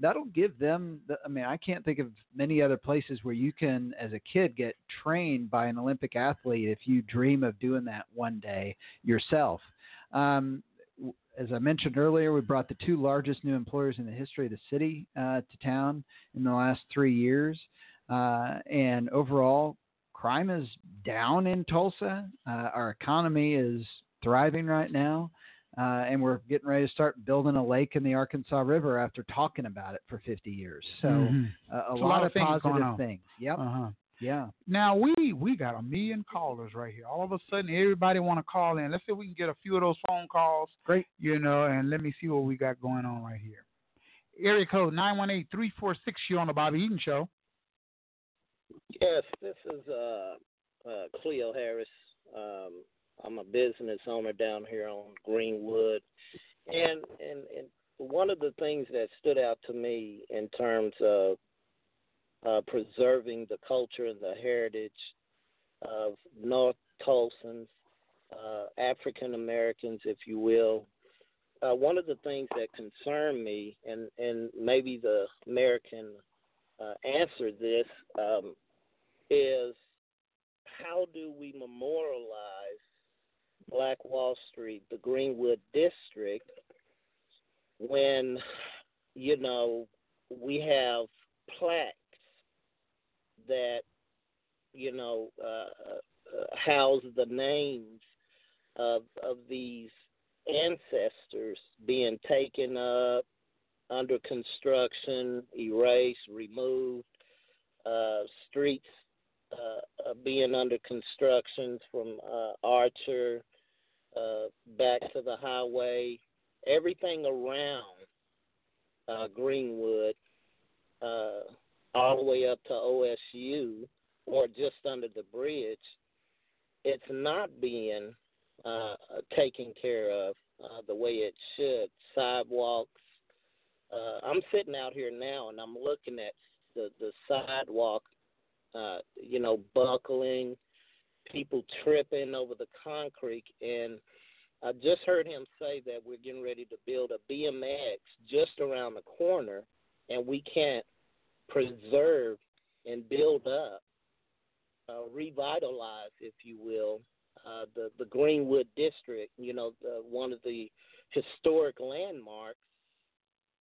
That'll give them. The, I mean, I can't think of many other places where you can, as a kid, get trained by an Olympic athlete if you dream of doing that one day yourself. Um, as I mentioned earlier, we brought the two largest new employers in the history of the city uh, to town in the last three years. Uh, and overall, crime is down in Tulsa. Uh, our economy is thriving right now. Uh, and we're getting ready to start building a lake in the Arkansas River after talking about it for 50 years. So Mhm. uh, a, There's lot, of things positive things. Yep. Uh-huh. Yeah. Now we we got a million callers right here. All of a sudden, everybody want to call in. Let's see if we can get a few of those phone calls. Great. You know, and let me see what we got going on right here. Area code nine one eight three four six. You on the Bobby Eaton Show? Yes, this is uh, uh, Cleo Harris. Um, I'm a business owner down here on Greenwood, and and and one of the things that stood out to me in terms of uh, preserving the culture and the heritage of North Tulsans, uh, African Americans, if you will. Uh, one of the things that concern me, and and maybe the mayor can uh, answer this, um, is how do we memorialize Black Wall Street, the Greenwood District, when, you know, we have plaques that, you know, uh, uh, house the names of, of these ancestors being taken up, under construction, erased, removed, uh, streets uh, uh, being under construction from uh, Archer uh, back to the highway, everything around Greenwood, all the way up to OSU or just under the bridge, it's not being uh, taken care of uh, the way it should. Sidewalks. Uh, I'm sitting out here now and I'm looking at the the sidewalk uh, you know, buckling, people tripping over the concrete. And I just heard him say that we're getting ready to build a BMX just around the corner, and we can't preserve and build up, uh, revitalize, if you will, uh, the the Greenwood district. You know, the, one of the historic landmarks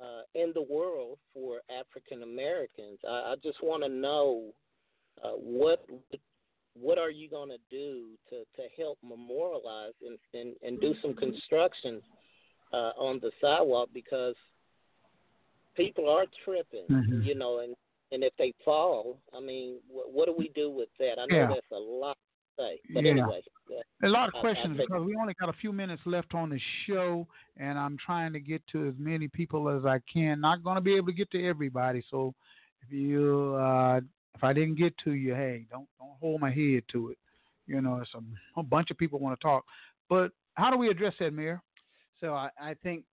uh, in the world for African Americans. I, I just want to know uh, what what are you going to do to to help memorialize and and, and do some construction uh, on the sidewalk because people are tripping, Mhm. you know, and and if they fall, I mean, what, what do we do with that? I know Yeah. that's a lot to say, but Yeah. anyway, yeah. A lot of I- I questions think- because we only got a few minutes left on the show, and I'm trying to get to as many people as I can. Not going to be able to get to everybody, so if you uh, if I didn't get to you, hey, don't don't hold my head to it. You know, it's a, a bunch of people want to talk, but how do we address that, Mayor? So I, I think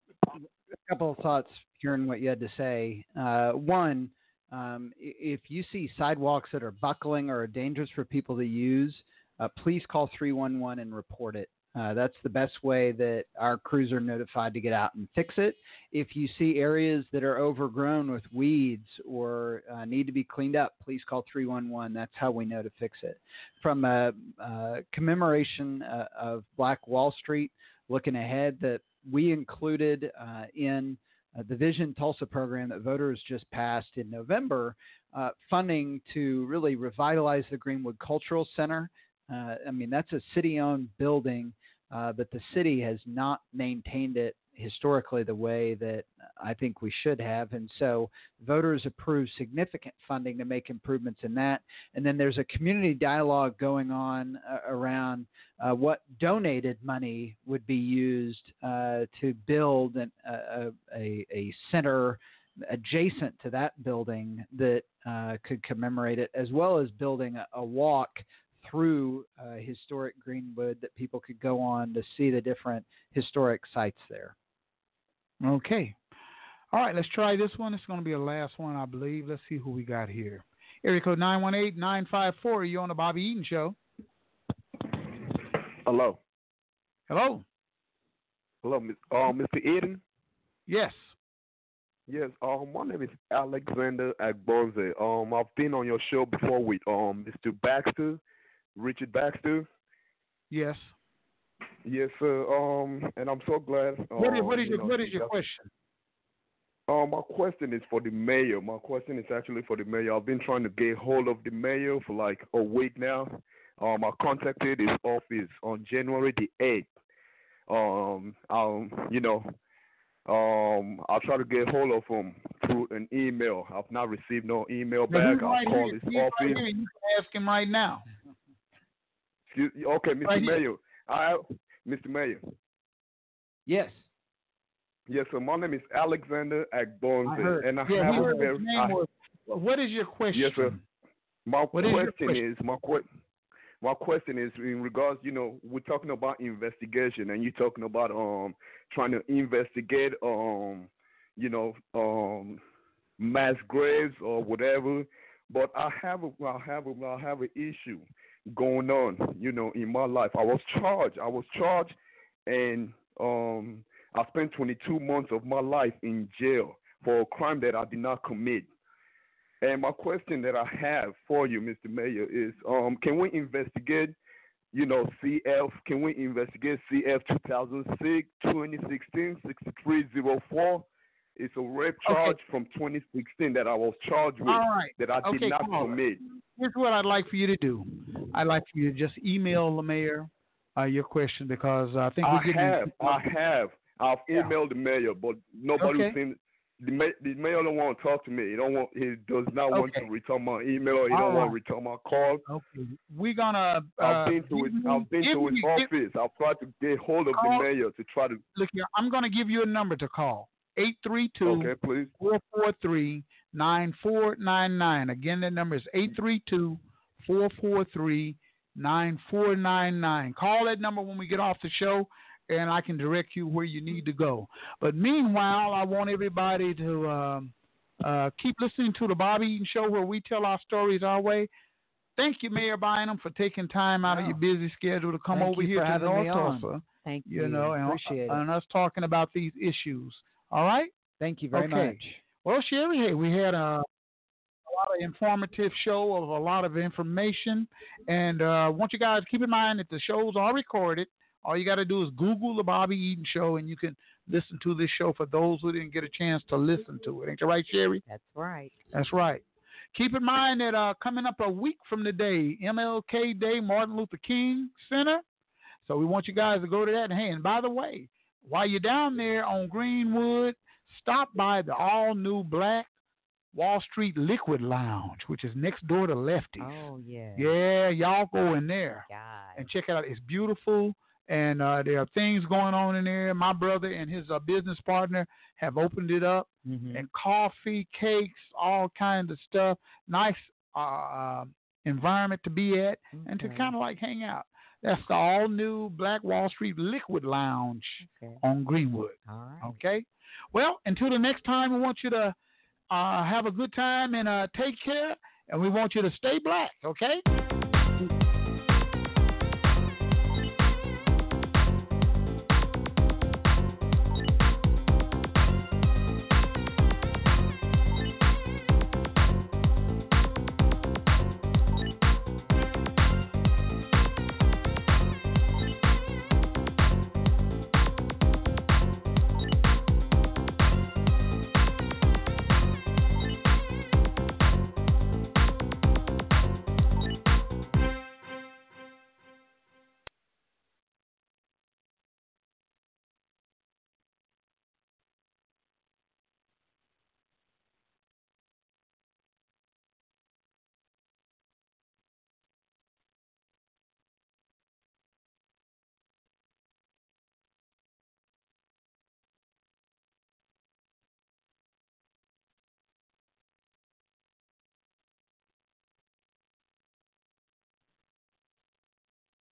a couple of thoughts hearing what you had to say. Uh, one, um, if you see sidewalks that are buckling or are dangerous for people to use, uh, please call 311 and report it. Uh, that's the best way that our crews are notified to get out and fix it. If you see areas that are overgrown with weeds or uh, need to be cleaned up, please call 311. That's how we know to fix it. From a, uh commemoration uh, of Black Wall Street, looking ahead, that we included uh, in uh, the Vision Tulsa program that voters just passed in November, uh, funding to really revitalize the Greenwood Cultural Center. Uh, I mean, that's a city owned building, but the city has not maintained it historically the way that I think we should have. And so voters approved significant funding to make improvements in that. And then there's a community dialogue going on around uh, what donated money would be used uh, to build an, a, a, a center adjacent to that building that uh, could commemorate it, as well as building a, a walk through uh, historic Greenwood that people could go on to see the different historic sites there. Okay. All right, let's try this one. It's going to be the last one, I believe. Let's see who we got here. Area code 918-954. You on the Bobby Eaton Show. Hello. Hello. Hello, uh, Mr. Eden? Yes. Yes, um, my name is Alexander Agbonze. Um, I've been on your show before with um Mr. Baxter, Richard Baxter. Yes. Yes, sir. Um, and I'm so glad. Um, what is, what is you your know, What is your question? Um, my question is for the mayor. My question is actually for the mayor. I've been trying to get hold of the mayor for like a week now. Um, I contacted his office on January the eighth. Um, um, you know, um, I'll try to get hold of him through an email. I've not received no email Now, back. I'll right call here. his He's right office. here. You can ask him right now. Excuse- Okay, Mr. Right. Mayor. I, Mr. Mayor. Yes. Yes, sir. My name is Alexander Agbonze, and I yeah, have a very. I- was. What is your question? Yes, sir. My What is your question, question? is my que- my question is in regards, you know, we're talking about investigation, and you're talking about um trying to investigate um you know um mass graves or whatever. But I have a I have a I have an issue going on, you know, in my life. I was charged. I was charged, and um I spent 22 months of my life in jail for a crime that I did not commit. And my question that I have for you, Mr. Mayor, is um, can we investigate, you know, CF, can we investigate CF 2006, 2016, 6304? It's a rape charge from 2016 that I was charged with right. that I okay, did not commit. Here's what I'd like for you to do. I'd like for you to just email the mayor uh, your question because I think I have, I have. I've emailed the mayor, but nobody Okay. seems. The, ma- the mayor don't want to talk to me. He don't want. He does not want to return my email. Or He All don't want to return my call. Okay. We're gonna. Uh, I've been to his. I've been to his office. I've tried to get hold of Call- the mayor to try to. Look here, I'm to give you a number to call. 832 Okay, please. 443 9499. Again, that number is 832 443 9499. Call that number when we get off the show, and I can direct you where you need to go. But meanwhile, I want everybody to um, uh, keep listening to the Bobby Eaton Show where we tell our stories our way. Thank you, Mayor Bynum, for taking time out of your busy schedule to come Thank over here to North. Tulsa. Thank You you. know, and, Appreciate it. and us talking about these issues. All right? Thank you very okay. much. Well, Sherry, hey, we had a, a lot of informative show of a lot of information, and uh, I want you guys to keep in mind that the shows are recorded. All you got to do is Google the Bobby Eaton Show, and you can listen to this show for those who didn't get a chance to listen to it. Ain't that right, Sherry? That's right. That's right. Keep in mind that uh, coming up a week from today, MLK Day, Martin Luther King Center. So we want you guys to go to that. And hey, and by the way, while you're down there on Greenwood, stop by the all new Black Wall Street Liquid Lounge, which is next door to Lefty. Oh yeah. Yeah, y'all go in there God. and check it out. It's beautiful, and uh, there are things going on in there. My brother and his uh, business partner have opened it up, Mhm. and coffee, cakes, all kinds of stuff. Nice uh, environment to be at, and to kind of like hang out. That's the all new Black Wall Street Liquid Lounge Okay. on Greenwood. All right. Okay. Well, until the next time, we want you to uh, have a good time and uh, take care, and we want you to stay black. Okay.